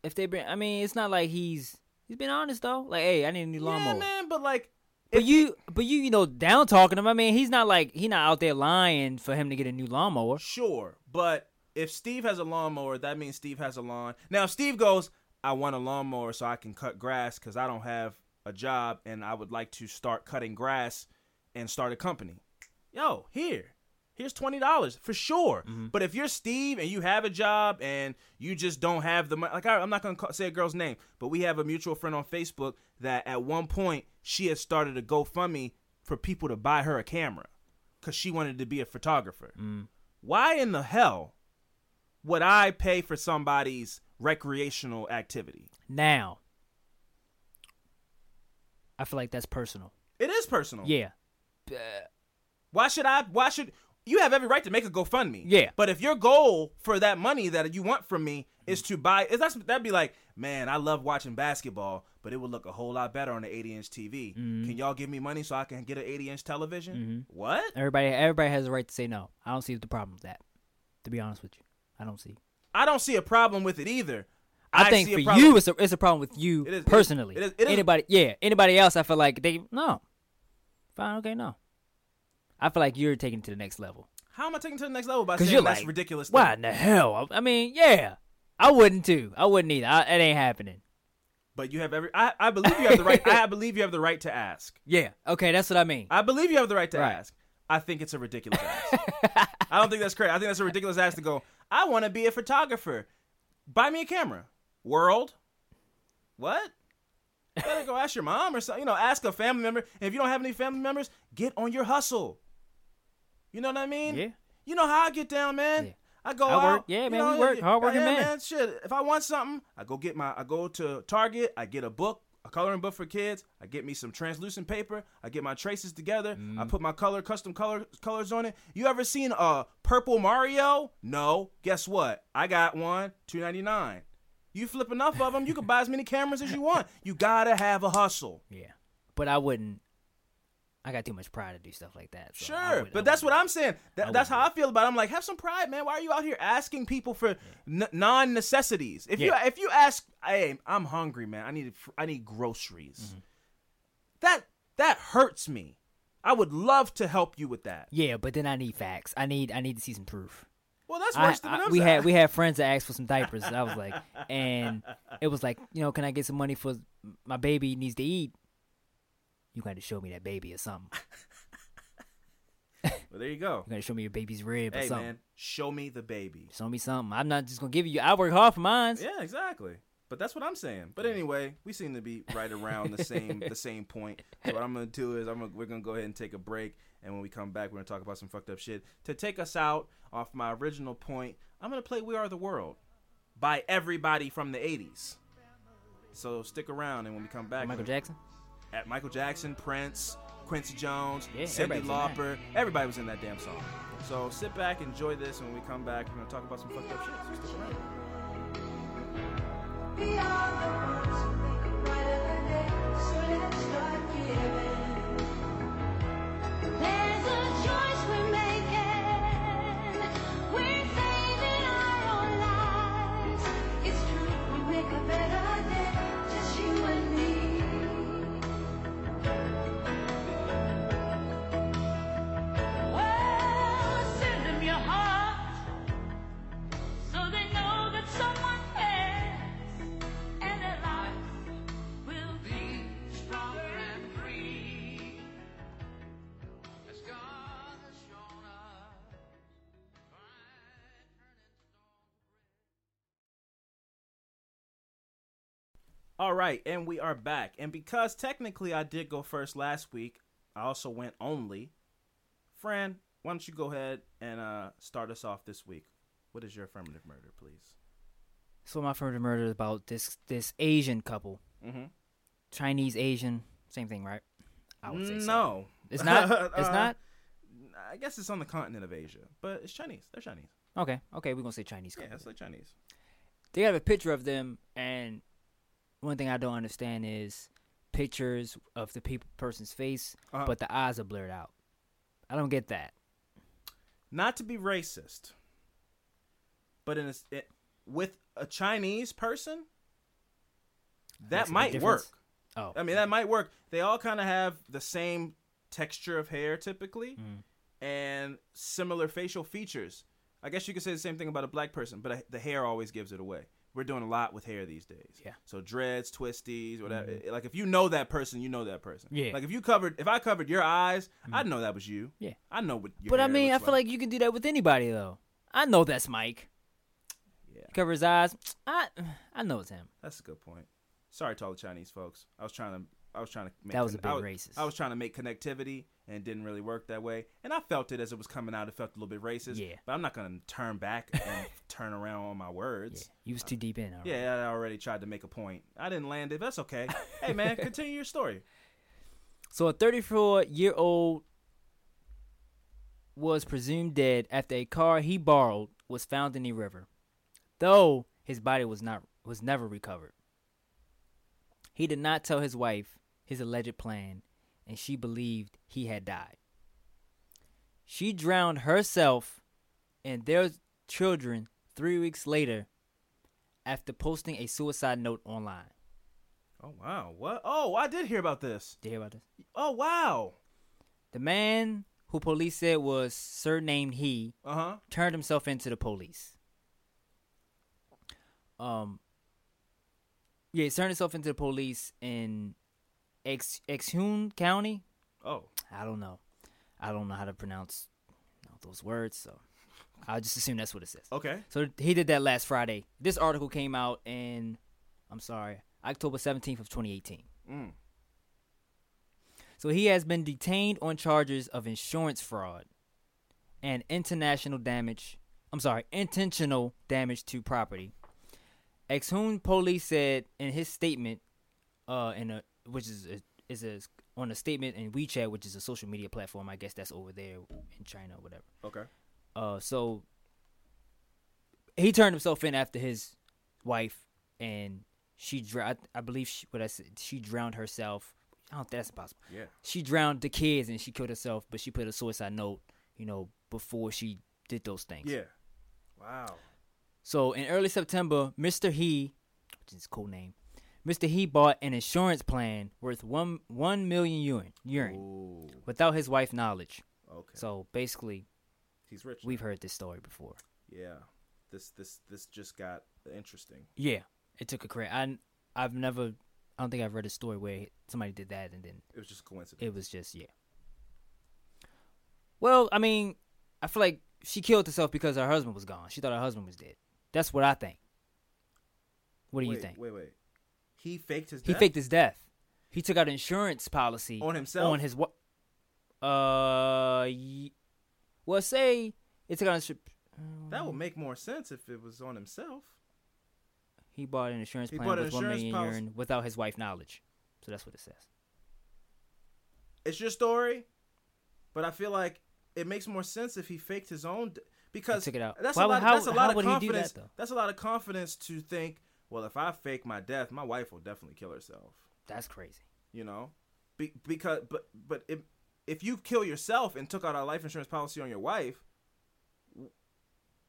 if they bring, I mean, it's not like he's he's been honest though. Like, hey, I need a new lawnmower. Yeah, man, but like, But you, but you, you know, down talking him. I mean, he's not like he not out there lying for him to get a new lawnmower. Sure, but if Steve has a lawnmower, that means Steve has a lawn. Now, if Steve goes, I want a lawnmower so I can cut grass because I don't have a job and I would like to start cutting grass and start a company. Yo, here. Here's twenty dollars for sure. Mm-hmm. But if you're Steve and you have a job and you just don't have the money, like I, I'm not gonna call, say a girl's name, but we have a mutual friend on Facebook that at one point she had started a GoFundMe for people to buy her a camera because she wanted to be a photographer. Mm. Why in the hell would I pay for somebody's recreational activity? Now, I feel like that's personal. It is personal. Yeah. Why should I? Why should you have every right to make a GoFundMe? Yeah. But if your goal for that money that you want from me is to buy, is that's that'd be like, man, I love watching basketball, but it would look a whole lot better on an 80 inch TV. Mm-hmm. Can y'all give me money so I can get an 80 inch television? What? Everybody, everybody has a right to say no. I don't see the problem with that. To be honest with you, I don't see. I don't see a problem with it either. I, think see a for you, it's a it's a problem with you it is- personally. it is- it is- anybody, yeah, anybody else, I feel like they no. Fine, okay, no. I feel like you're taking it to the next level How am I taking it to the next level by saying you're that's like ridiculous? Why thing? in the hell? I mean, yeah, I wouldn't too. I wouldn't either. I, it ain't happening. But you have every. I, I believe you have the right. I believe you have the right to ask. Yeah, okay, that's what I mean. I believe you have the right to Right. ask. I think it's a ridiculous ask. I don't think that's crazy. I think that's a ridiculous ask to go. I want to be a photographer. Buy me a camera. World. What? You better go ask your mom or something. You know, ask a family member. And if you don't have any family members, get on your hustle. You know what I mean? Yeah. You know how I get down, man. Yeah. I go I out. work- yeah, man, know, we work. Hard-working yeah, man. Shit, if I want something, I go get my. I go to Target. I get a book, a coloring book for kids. I get me some translucent paper. I get my traces together. Mm. I put my color, custom color colors on it. You ever seen a purple Mario? No. Guess what? I got one. Two ninety nine. You flip enough of them, you can buy as many cameras as you want. You gotta have a hustle. yeah, but I wouldn't. I got too much pride to do stuff like that. so Sure, wouldn't- but that's what. I'm saying. That, I that's how I feel about it. I'm like, have some pride, man. Why are you out here asking people for n- non necessities? If Yeah. you if you ask, hey, I'm hungry, man. I need I need groceries. Mm-hmm. That that hurts me. I would love to help you with that. Yeah, but then I need facts. I need I need to see some proof. Well, that's I- worse than I- what I'm we saying. had we had friends that asked for some diapers. I was like, and it was like, you know, can I get some money for my baby needs to eat? You got to show me that baby or something. Well, there you go. You got to show me your baby's rib or Hey, something. man, show me the baby. Show me something. I'm not just gonna give you. I work hard for mine. Yeah, exactly. But that's what I'm saying. But anyway, we seem to be right around the same the same point. So what I'm gonna do is I'm gonna, we're gonna go ahead and take a break, and when we come back, we're gonna talk about some fucked up shit. To take us out off my original point, I'm gonna play "We Are the World" by everybody from the '80s. So stick around, and when we come back, Michael Jackson. At Michael Jackson, Prince, Quincy Jones, Yeah, Cyndi everybody was in that. Lauper, everybody was in that damn song. So sit back, enjoy this, and when we come back, we're gonna talk about some fucked up shit. So stick around. All right, and we are back. And because technically I did go first last week, I also went only. Fran, why don't you go ahead and uh, start us off this week? What is your affirmative murder, please? So my affirmative murder is about this this Asian couple, Mm-hmm. Chinese Asian, same thing, right? I would say so. no, It's not. It's Uh, not. I guess it's on the continent of Asia, but it's Chinese. They're Chinese. Okay, okay, we're gonna say Chinese Yeah, couple. it's like Chinese. they have a picture of them and one thing i don't understand is pictures of the people person's face Uh-huh. but the eyes are blurred out i don't get that Not to be racist, but in a, it, with a Chinese person, that Makes might work. oh I mean, that might work. They all kind of have the same texture of hair typically Mm. and similar facial features. I guess you could say the same thing about a black person, but uh, the hair always gives it away. We're doing a lot with hair these days. Yeah. Mm-hmm. So dreads, twisties, whatever. Like if you know that person, you know that person. Yeah. Mm-hmm. Like if you covered, if I covered your eyes, I'd know that was you. Yeah. I know what. But I mean, I feel like you can do that with anybody though. I know that's Mike. Yeah. Cover his eyes. I I know it's him. That's a good point. Sorry to all the Chinese folks. I was trying to. I was trying to. Make That was a I bit was- racist. I was trying to make connectivity, and it didn't really work that way. And I felt it as it was coming out. It felt a little bit racist. Yeah. But I'm not gonna turn back and turn around on my words. Yeah, you was too deep in. already. Yeah, I already tried to make a point. I didn't land it. That's okay. hey man, continue your story. So a 34 year old was presumed dead after a car he borrowed was found in the river, though his body was not was never recovered. He did not tell his wife his alleged plan, and she believed he had died. She drowned herself and their children three weeks later after posting a suicide note online. Oh wow, what? Oh, I did hear about this. Did you hear about this? Oh wow. The man who police said was surnamed he Uh huh. turned himself into the police. Um, yeah, he turned himself into the police in Ex Exhune County. Oh, I don't know. I don't know how to pronounce you know, those words, so I'll just assume that's what it says. okay. So he did that last Friday. This article came out in, I'm sorry, October 17th of 2018. Mm. So he has been detained on charges of insurance fraud and international damage. I'm sorry, intentional damage to property. Exhum police said in his statement, uh, in a which is a, is a on a statement in WeChat, which is a social media platform. I guess that's over there in China or whatever. Okay. Uh, so he turned himself in after his wife, and she drowned. I believe she, what I said. She drowned herself. I don't think that's possible. Yeah. She drowned the kids and she killed herself, but she put a suicide note, you know, before she did those things. Yeah. Wow. So in early September, Mr. He, which is his cool name, Mr. He bought an insurance plan worth one one million yuan, yuan without his wife's knowledge. Okay. So basically, He's rich. we've heard this story before. Yeah. This this this just got interesting. Yeah, it took a crash. I I've never, I don't think I've read a story where somebody did that and then It was just coincidence. it was just yeah. Well, I mean, I feel like she killed herself because her husband was gone. She thought her husband was dead. That's what I think. What do wait, you think? Wait, wait. He faked his. He death? faked his death. He took out an insurance policy On himself? On his what? Uh, well, say it took out. Insur- That would make more sense if it was on himself. he bought an insurance He plan with insurance million policy- without his wife knowledge. So that's what it says. It's your story, but I feel like it makes more sense if he faked his own. Because He took it out. That's Why a lot. how- that's a lot of he do that, confidence. That's a lot of confidence to think. Well, if I fake my death, my wife will definitely kill herself. That's crazy. You know, Be, because but but if if you kill yourself and took out a life insurance policy on your wife,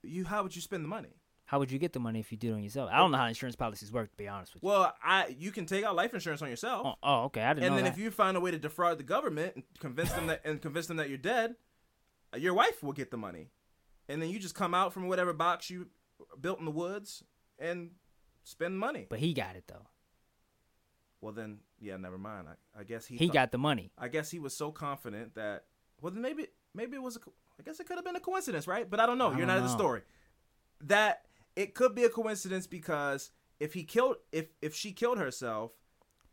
you how would you spend the money? How would you get the money if you did it on yourself? I don't know how insurance policies work, to be honest with you. Well, I you can take out life insurance on yourself. oh, oh, okay. I didn't and then that. if you find a way to defraud the government and convince them that and convince them that you're dead, uh, your wife will get the money, and then you just come out from whatever box you built in the woods and spend money. but he got it though. Well, then yeah, never mind. I, I guess he He thought- got the money. I guess he was so confident that well, then maybe maybe it was a I guess it could have been a coincidence, right? But I don't know. I You're not in the story. That it could be a coincidence because if he killed if if she killed herself,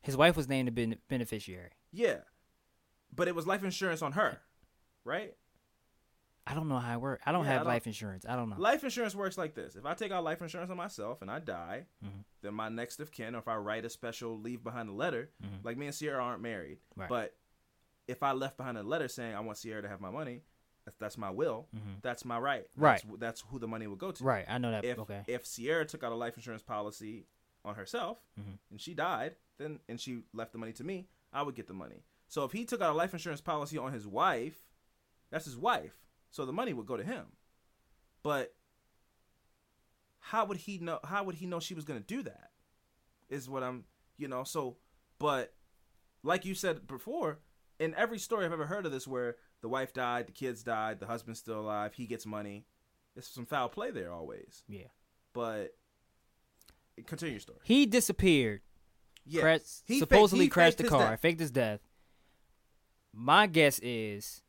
His wife was named the ben- beneficiary. yeah, but it was life insurance on her, right? I don't know how it works. I don't Yeah, I have don't- life insurance. I don't know. Life insurance works like this: if I take out life insurance on myself and I die, Mhm. then my next of kin, or if I write a special leave behind a letter, Mhm. like me and Sierra aren't married, Right. but if I left behind a letter saying I want Sierra to have my money, that's, that's my will. Mhm. That's my right. Right. That's, that's who the money would go to. Right. I know that. If okay. if Sierra took out a life insurance policy on herself Mhm. and she died, then and she left the money to me, I would get the money. So if he took out a life insurance policy on his wife, that's his wife. So the money would go to him. But how would he know how would he know she was going to do that? Is what I'm, you know, so but like you said before, in every story I've ever heard of this where the wife died, the kids died, the husband's still alive, he gets money. There's some foul play there always. yeah. But Continue your story. He disappeared. Yeah, Crash, He supposedly he crashed the car, death. faked his death. My guess is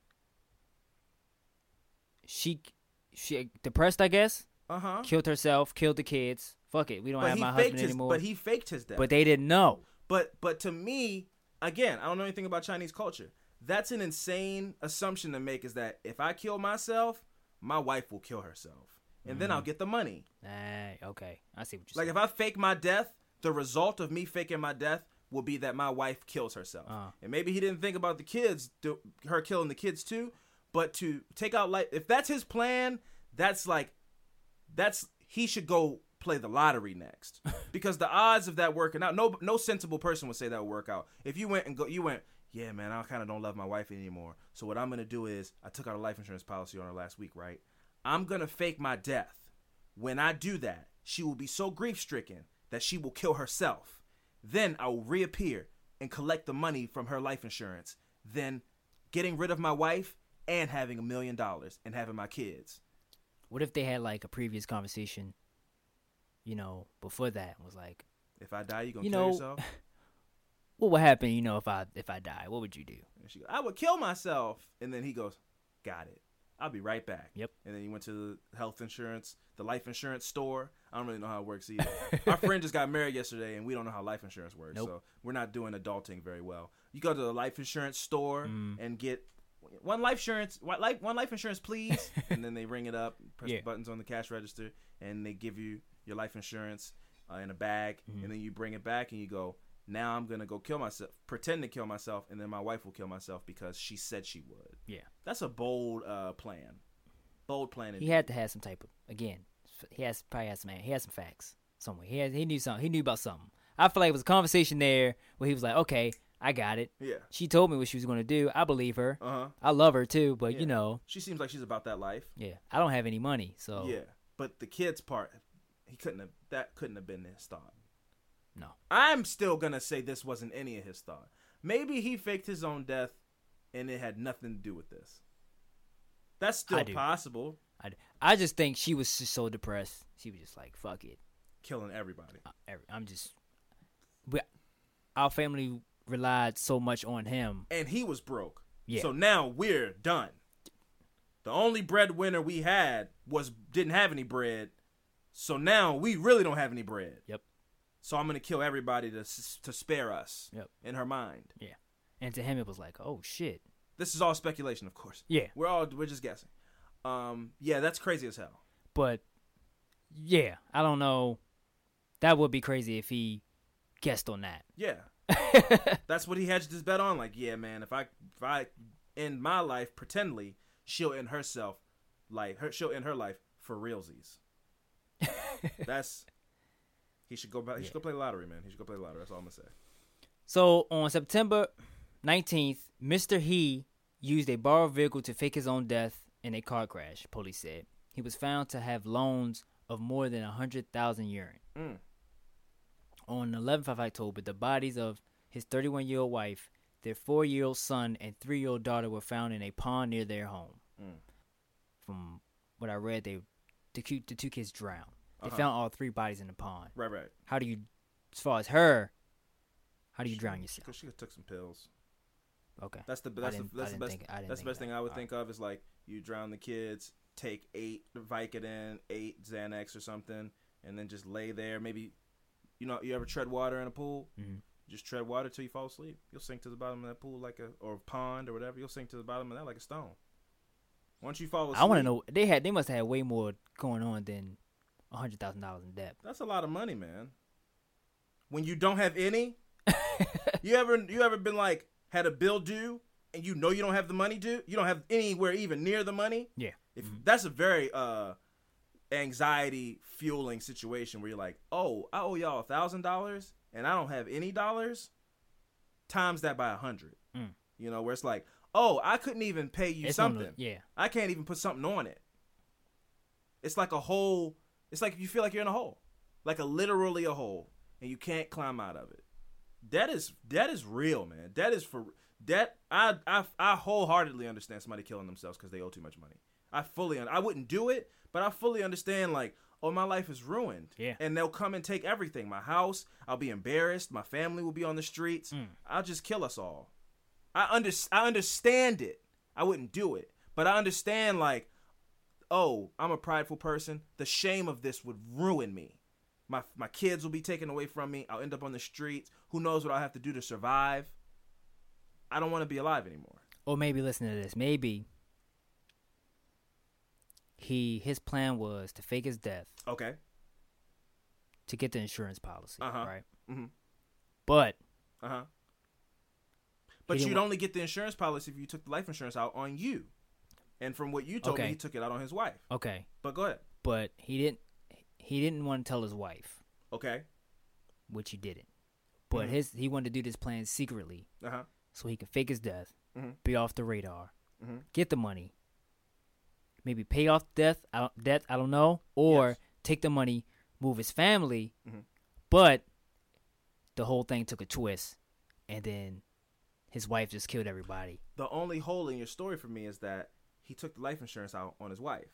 she she depressed, I guess, Uh huh. killed herself, killed the kids. Fuck it, we don't But have my husband his. anymore. But he faked his death. but they didn't know. But but to me, again, I don't know anything about Chinese culture. That's an insane assumption to make. Is that if I kill myself, my wife will kill herself, and then I'll get the money. Ah, okay, I see what you're Like saying. if I fake my death, the result of me faking my death will be that my wife kills herself. Uh. And maybe he didn't think about the kids, her killing the kids too. But to take out life, if that's his plan, that's like, that's he should go play the lottery next because the odds of that working out, no, no sensible person would say that would work out. If you went and go, you went, yeah, man, I kind of don't love my wife anymore. So what I'm gonna do is, I took out a life insurance policy on her last week, right? I'm gonna fake my death. When I do that, she will be so grief stricken that she will kill herself. Then I will reappear and collect the money from her life insurance. Then getting rid of my wife and having a million dollars and having my kids. What if they had like a previous conversation, you know, before that was like, If I die, you gonna You kill know- yourself? what would happen, you know, if I if I die? What would you do? And she goes, I would kill myself. And then he goes, Got it. I'll be right back. Yep. And then he went to the health insurance, the life insurance store. I don't really know how it works either. Our friend just got married yesterday, and we don't know how life insurance works. Nope. So we're not doing adulting very well. You go to the life insurance store Mm. and get one life insurance, one life, one life insurance, please. and then they ring it up, press Yeah. the buttons on the cash register, and they give you your life insurance uh, in a bag, Mm-hmm. and then you bring it back, and you go. Now I'm gonna go kill myself, pretend to kill myself, and then my wife will kill myself because she said she would. Yeah. That's a bold uh, plan. Bold plan. He had to have some type of again. He has probably has some he has some facts somewhere. He had he knew something. He knew about something. I feel like it was a conversation there where he was like, "Okay, I got it. Yeah. She told me what she was going to do. I believe her. Uh huh. I love her too, but Yeah. you know, She seems like she's about that life. yeah, I don't have any money, so Yeah. But the kids part, he couldn't have. That couldn't have been his thought. no. I'm still gonna say this wasn't any of his thought. Maybe he faked his own death, and it had nothing to do with this. That's still I do. possible. I, I just think she was just so depressed. She was just like, "Fuck it." Killing everybody. I- every- I'm just we, our family relied so much on him. and he was broke. Yeah. So now we're done. The only breadwinner we had was didn't have any bread. So now we really don't have any bread. Yep. So I'm gonna kill everybody to to spare us. Yep. In her mind, Yeah. And to him it was like, "Oh shit." this is all speculation, of course. Yeah. We're all we're just guessing. Um, yeah, that's crazy as hell. But yeah, I don't know. That would be crazy if he guessed on that. Yeah, that's what he hedged his bet on. Like, yeah, man, if I if I end my life pretendly, she'll end herself, like her she'll end her life for realsies. That's he should go back. He should go play lottery, man. He should go play lottery. That's all I'm gonna say. So on September 19th, Mr. He used a borrowed vehicle to fake his own death in a car crash, police said. He was found to have loans of more than a 100,000 yuan. Mm. On the 11th of October, the bodies of his 31 year old wife, their four year old son, and three year old daughter were found in a pond near their home. Mm. From what I read, they the, cu- the two kids drowned. They Uh-huh. found all three bodies in the pond. Right, right. How do you, as far as her, how do you drown yourself? Because she took some pills. Okay. That's the I that's the, that's the best think- that's the best that. thing I would All think of is like you drown the kids, take eight Vicodin, eight Xanax or something, and then just lay there. Maybe you know you ever tread water in a pool? Mhm. Just tread water till you fall asleep. You'll sink to the bottom of that pool like a or pond or whatever. You'll sink to the bottom of that like a stone. Once you fall asleep, I want to know. They had. They must have had way more going on than a hundred thousand dollars in debt. That's a lot of money, man. When you don't have any, you ever you ever been like had a bill due and you know you don't have the money due? You don't have anywhere even near the money. Yeah. If that's a very uh anxiety fueling situation where you're like, oh, I owe y'all a thousand dollars and I don't have any dollars, times that by a hundred. Mm. You know, where it's like, oh, I couldn't even pay you It's the- something. yeah. I can't even put something on it. It's like a hole. It's like you feel like you're in a hole, like a literally a hole, and you can't climb out of it. Debt is debt is real, man. Debt is for debt. I I I wholeheartedly understand somebody killing themselves because they owe too much money. I fully. Un- I wouldn't do it, but I fully understand. Like, oh, my life is ruined. Yeah. And they'll come and take everything. My house. I'll be embarrassed. My family will be on the streets. Mm. I'll just kill us all. I under I understand it. I wouldn't do it, but I understand like, oh, I'm a prideful person. The shame of this would ruin me. My my kids will be taken away from me. I'll end up on the streets. Who knows what I'll have to do to survive? I don't want to be alive anymore. Or maybe listen to this. Maybe he his plan was to fake his death Okay. to get the insurance policy, Uh-huh. right? Mhm. But Uh huh. But you'd only get the insurance policy if you took the life insurance out on you. And from what you told Okay. me, he took it out on his wife. okay, But go ahead. but he didn't he didn't want to tell his wife, Okay. which he didn't. But Mhm. his he wanted to do this plan secretly Uh huh. so he could fake his death, Mhm. be off the radar, Mhm. get the money, maybe pay off death, I debt, I don't know, or Yes. take the money, move his family. Mhm. But the whole thing took a twist, and then his wife just killed everybody. The only hole in your story for me is that he took the life insurance out on his wife.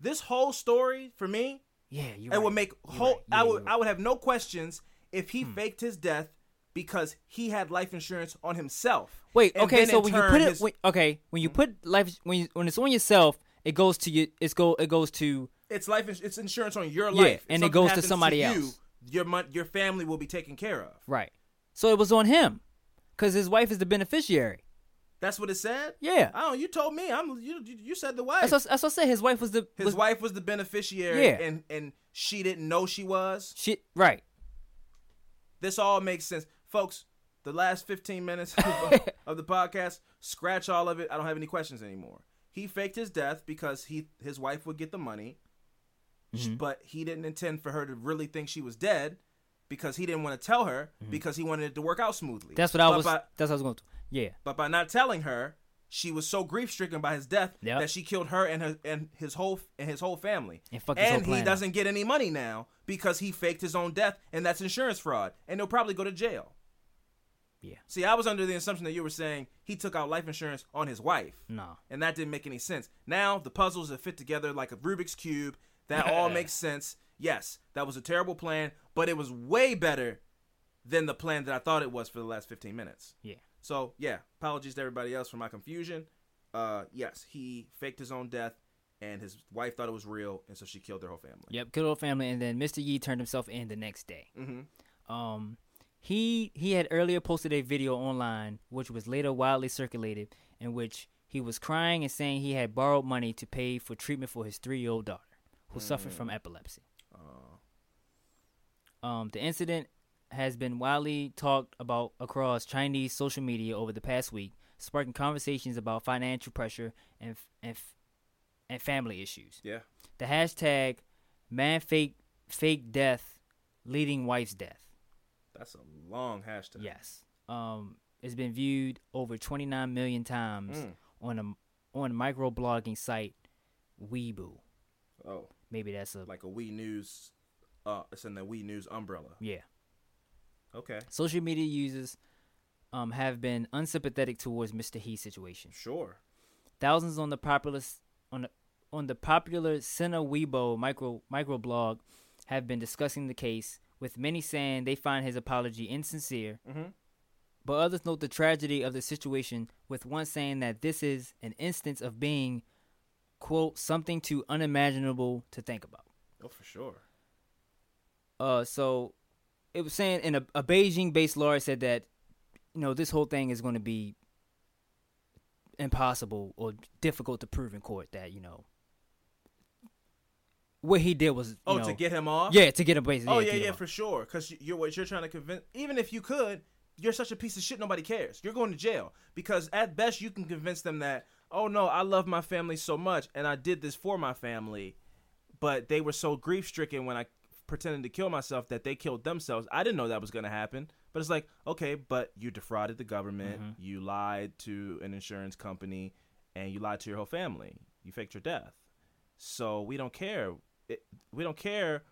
This whole story for me, Yeah, you. it would make You're whole. right. I would. right. I would have no questions if he Hmm. faked his death because he had life insurance on himself. Wait, And okay, so when you put it, his- when, okay, when you mm-hmm. put life, when you, when it's on yourself, it goes to you. It's go, it goes to it's life. It's insurance on your Yeah, life. If and it goes to somebody you, else. Your mon- your family will be taken care of. right. So it was on him, because his wife is the beneficiary. That's what it said. Yeah, I don't. You told me. I'm. You. you- You said the wife. that's what, that's what I said. His wife was the His was, wife was the beneficiary, Yeah. and and she didn't know she was. She right. This all makes sense, folks. The last 15 minutes of, the podcast, scratch all of it. I don't have any questions anymore. He faked his death because he his wife would get the money, Mhm. but he didn't intend for her to really think she was dead because he didn't want to tell her because he wanted it to work out smoothly. Mm-hmm. That's what I was. by- that's what I was going to. Yeah. But by not telling her, she was so grief stricken by his death Yep. that she killed her and her and his whole and his whole family. And fucked his whole And he doesn't get any money now because he faked his own death, and that's insurance fraud. And he'll probably go to jail. Yeah. See, I was under the assumption that you were saying he took out life insurance on his wife, No. and that didn't make any sense. Now the puzzles have fit together like a Rubik's cube. That all makes sense. Yes, that was a terrible plan, but it was way better than the plan that I thought it was for the last 15 minutes. Yeah. So yeah, apologies to everybody else for my confusion. Uh, yes, he faked his own death, and his wife thought it was real, and so she killed their whole family. Yep. killed Good old family, and then Mr. Yee turned himself in the next day. Mm-hmm. Um, he he had earlier posted a video online, which was later widely circulated, in which he was crying and saying he had borrowed money to pay for treatment for his three-year-old daughter, who suffered from epilepsy. Um, the incident has been widely talked about across Chinese social media over the past week, sparking conversations about financial pressure and f- and and family issues. Yeah. The hashtag man fake fake death leading wife's death. That's a long hashtag. Yes. Um, it's been viewed over 29 million times Mm. on a on a microblogging site Weibo. Oh, Maybe that's a like a We News. Uh, it's in the We News umbrella. yeah. Okay. Social media users um, have been unsympathetic towards Mr. He's situation. Sure. Thousands on the popular on the on the popular Sina Weibo micro microblog have been discussing the case, with many saying they find his apology insincere. Mm-hmm. But others note the tragedy of the situation, with one saying that this is an instance of being, quote, something too unimaginable to think about. Oh, for sure. Uh, so it was saying, and a, a Beijing-based lawyer said that, you know, this whole thing is going to be impossible or difficult to prove in court. That you know, what he did was, you Oh, know- to get him off. yeah, to get him basically. Oh yeah, get yeah, for sure. Because you're what you're trying to convince. Even if you could, you're such a piece of shit. Nobody cares. You're going to jail because at best you can convince them that, oh no, I love my family so much and I did this for my family, but they were so grief stricken when I pretended to kill myself that they killed themselves. I didn't know that was going to happen. But it's like, okay, but you defrauded the government, Mm-hmm. you lied to an insurance company, and you lied to your whole family. You faked your death. So we don't care. It, we don't care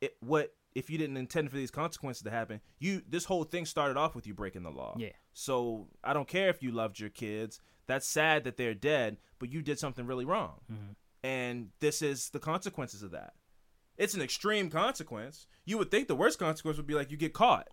it, what if you didn't intend for these consequences to happen, you this whole thing started off with you breaking the law. Yeah. So I don't care if you loved your kids. That's sad that they're dead, but you did something really wrong. Mm-hmm. And this is the consequences of that. It's an extreme consequence. You would think the worst consequence would be like you get caught.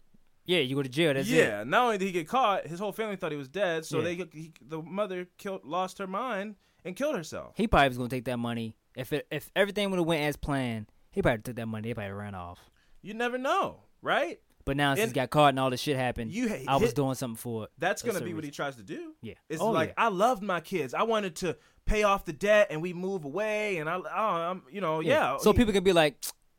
Yeah, you go to jail. That's yeah. it. Not only did he get caught, his whole family thought he was dead. So Yeah. they he, the mother killed, lost her mind and killed herself. He probably was gonna take that money. If it, if everything would have went as planned, he probably took that money. He probably ran off. You never know, right? But now since And- he got caught and all this shit happened, You I was hit- doing something for it. That's gonna be what he tries to do. Yeah. It's Oh, like yeah. I loved my kids. I wanted to pay off the debt and we move away and I, oh, I'm, you know, yeah. So he- people can be like,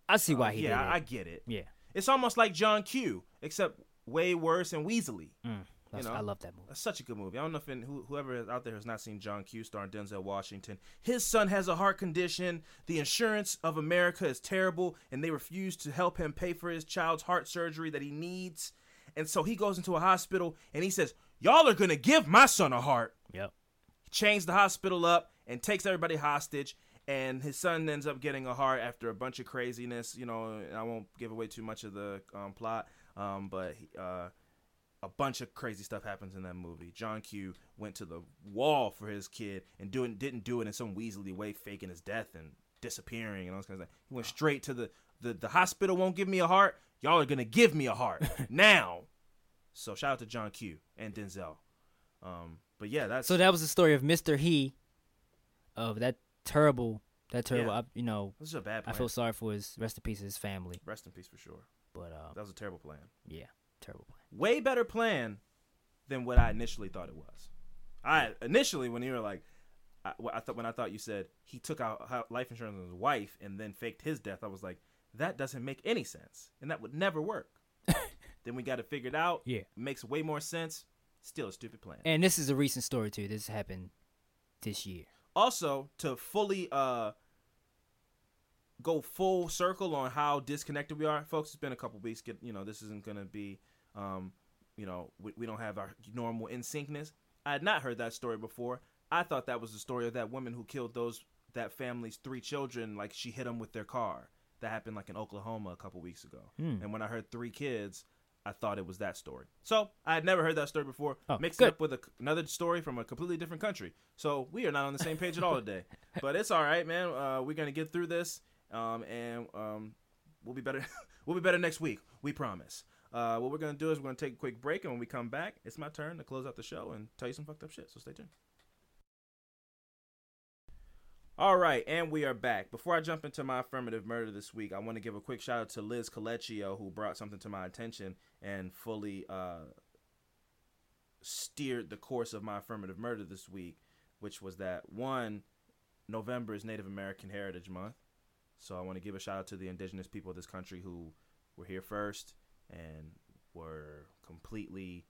I see why he yeah, did it. I get it. yeah. It's almost like John Q, except way worse and weaselly. Mm, that's- know? I love that movie. That's such a good movie. I don't know if in, who, whoever out there has not seen John Q starring Denzel Washington. His son has a heart condition. The insurance of America is terrible, and they refuse to help him pay for his child's heart surgery that he needs. And so he goes into a hospital and he says, "Y'all are gonna give my son a heart." Yep. chains the hospital up and takes everybody hostage and his son ends up getting a heart after a bunch of craziness you know i won't give away too much of the um, plot um, but he- uh, a bunch of crazy stuff happens in that movie john q went to the wall for his kid and doing didn't do it in some weaselly way faking his death and disappearing and all those kinds of things he went straight to the, the the hospital won't give me a heart y'all are gonna give me a heart now so shout out to john q and denzel um, but yeah that's So that was the story of Mr. He, of that terrible, that terrible. Yeah. I, you know, This is a bad I feel sorry for his rest in peace, his family. Rest in peace for sure. But uh, That was a terrible plan. yeah, terrible plan. Way better plan than what I initially thought it was. I initially when you were like, I, I thought when I thought you said he took out life insurance on his wife and then faked his death, I was like, that doesn't make any sense, and that would never work. then we got it figured out. Yeah. it makes way more sense. Still a stupid plan. And this is a recent story too. This happened this year. also to fully uh go full circle on how disconnected we are folks it's been a couple weeks get you know this isn't gonna be um you know we, we don't have our normal in syncness. I had not heard that story before. I thought that was the story of that woman who killed those that family's three children like she hit them with their car. That happened like in oklahoma a couple weeks ago. Hmm. and when i heard three kids i thought it was that story. So i had never heard that story before. Oh, mixed good. up with a, another story from a completely different country. So we are not on the same page at all today. But it's all right man. Uh, we're gonna get through this um, and um, we'll be better we'll be better next week. We promise uh, what we're gonna do is we're gonna take a quick break and when we come back it's my turn to close out the show and tell you some fucked up shit so stay tuned all right, and we are back. Before I jump into my affirmative murder this week, I want to give a quick shout out to Liz Colecchio, who brought something to my attention and fully uh, steered the course of my affirmative murder this week, which was that one, November is Native American Heritage Month. So I want to give a shout out to the indigenous people of this country who were here first and were completely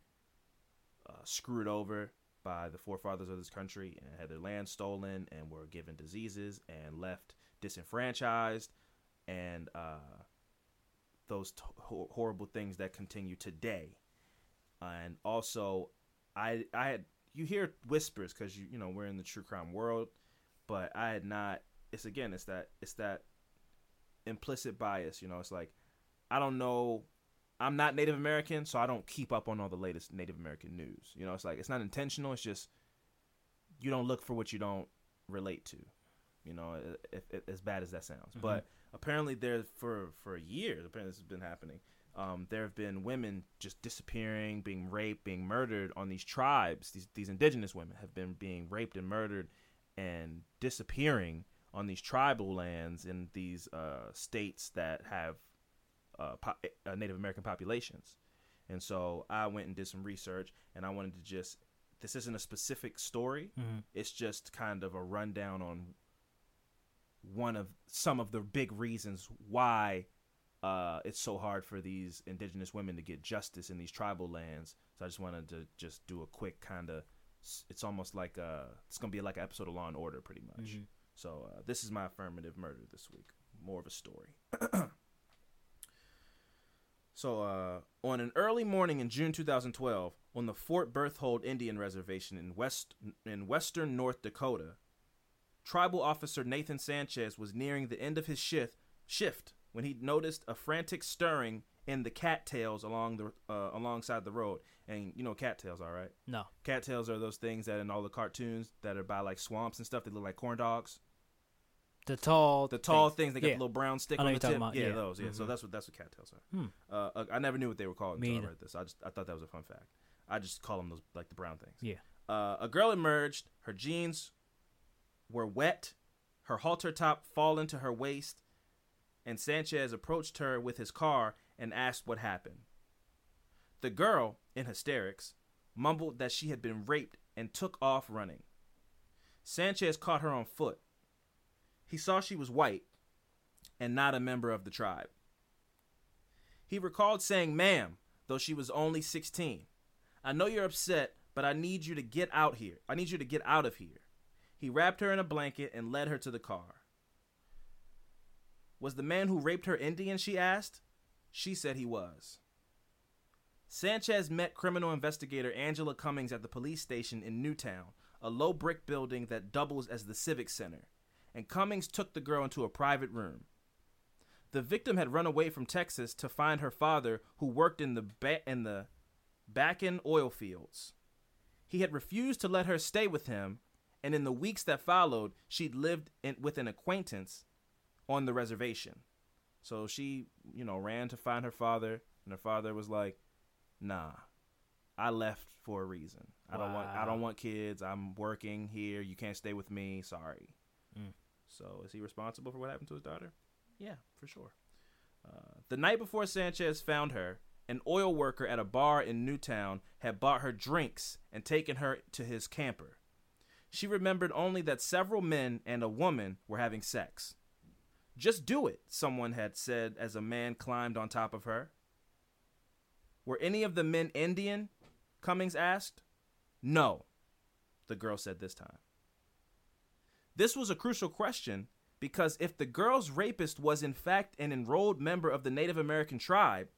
uh, screwed over by the forefathers of this country and had their land stolen and were given diseases and left disenfranchised and uh, those t- horrible things that continue today. And also, I I had you hear whispers because you you know we're in the true crime world, but I had not. It's again, it's that it's that implicit bias. You know, it's like I don't know. I'm not Native American, so I don't keep up on all the latest Native American news. You know, it's like it's not intentional. It's just you don't look for what you don't relate to. You know, if, if, as bad as that sounds, but apparently there for for years, apparently this has been happening. Um, there have been women just disappearing, being raped, being murdered on these tribes. These these indigenous women have been being raped and murdered and disappearing on these tribal lands in these uh, states that have uh, po- uh, Native American populations. And so I went and did some research, and I wanted to just. This isn't a specific story. It's just kind of a rundown on one of some of the big reasons why uh, it's so hard for these indigenous women to get justice in these tribal lands. So I just wanted to just do a quick kind of. It's almost like a. It's gonna be like an episode of Law and Order, pretty much. So uh, this is my affirmative murder this week. More of a story. So, uh, on an early morning in June 2012, on the Fort Berthold Indian Reservation in west in western North Dakota, tribal officer Nathan Sanchez was nearing the end of his shift shift when he noticed a frantic stirring in the cattails along the uh, alongside the road. And you know cattails all right? No. Cattails are those things that in all the cartoons that are by like swamps and stuff. They look like corn dogs. The tall. The tall things. they got Yeah. the little brown stick I know on the tip. about, yeah, yeah. those. Yeah, so Mhm. that's what that's what cattails are. Hmm. Uh, I never knew what they were called Me until I read this. I just I thought that was a fun fact. I just call them those like the brown things. Yeah. Uh, a girl emerged. Her jeans were wet. Her halter top fall into her waist, and Sanchez approached her with his car and asked what happened. The girl, in hysterics, mumbled that she had been raped and took off running. Sanchez caught her on foot. He saw she was white and not a member of the tribe. He recalled saying, Ma'am, though she was only 16, I know you're upset, but I need you to get out here. I need you to get out of here. He wrapped her in a blanket and led her to the car. Was the man who raped her Indian? She asked. She said he was. Sanchez met criminal investigator Angela Cummings at the police station in New Town, a low brick building that doubles as the Civic Center, and Cummings took the girl into a private room. The victim had run away from Texas to find her father, who worked in the ba- in the Bakken oil fields. He had refused to let her stay with him, and in the weeks that followed, she'd lived in, with an acquaintance on the reservation. So she, you know, ran to find her father, and her father was like, "Nah, I left for a reason. I don't want. I don't want kids. I'm working here. You can't stay with me. Sorry." So is he responsible for what happened to his daughter? Yeah, for sure. Uh, the night before Sanchez found her, an oil worker at a bar in New Town had bought her drinks and taken her to his camper. She remembered only that several men and a woman were having sex. Just do it, someone had said as a man climbed on top of her. Were any of the men Indian? Cummings asked. No, the girl said this time. This was a crucial question because if the girl's rapist was in fact an enrolled member of the Native American tribe,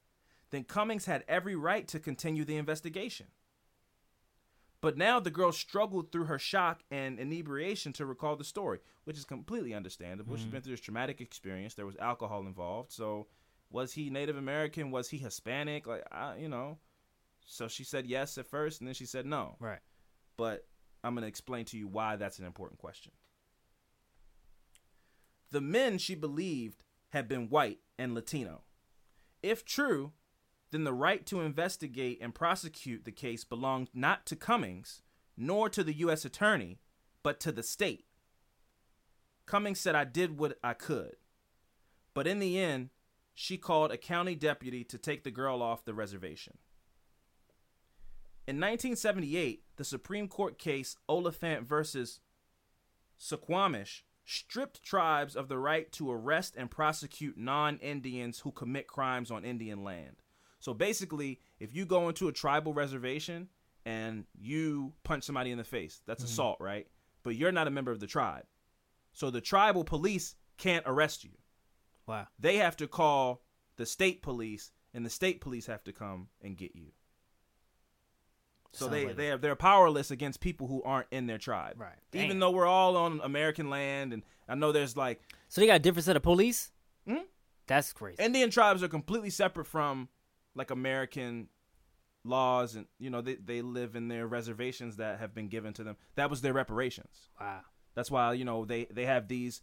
then Cummings had every right to continue the investigation. But now the girl struggled through her shock and inebriation to recall the story, which is completely understandable. She's mm-hmm. been through this traumatic experience. There was alcohol involved. So, was he Native American? Was he Hispanic? Like, I, you know. So she said yes at first, and then she said no Right. but I'm going to explain to you why that's an important question. The men she believed had been white and Latino. If true, then the right to investigate and prosecute the case belonged not to Cummings, nor to the U.S. attorney, but to the state. Cummings said, I did what I could. But in the end, she called a county deputy to take the girl off the reservation. In 1978, the Supreme Court case Oliphant versus Suquamish stripped tribes of the right to arrest and prosecute non Indians who commit crimes on Indian land. So basically, if you go into a tribal reservation and you punch somebody in the face, that's mm-hmm. assault, right? But you're not a member of the tribe. So the tribal police can't arrest you. Wow. They have to call the state police, and the state police have to come and get you. So Sounds they like- they are they're powerless against people who aren't in their tribe. Right. Even though we're all on American land, and I know there's like So they got a different set of police. Mhm. That's crazy. Indian tribes are completely separate from like American laws, and you know they they live in their reservations that have been given to them. That was their reparations. wow. That's why you know they they have these,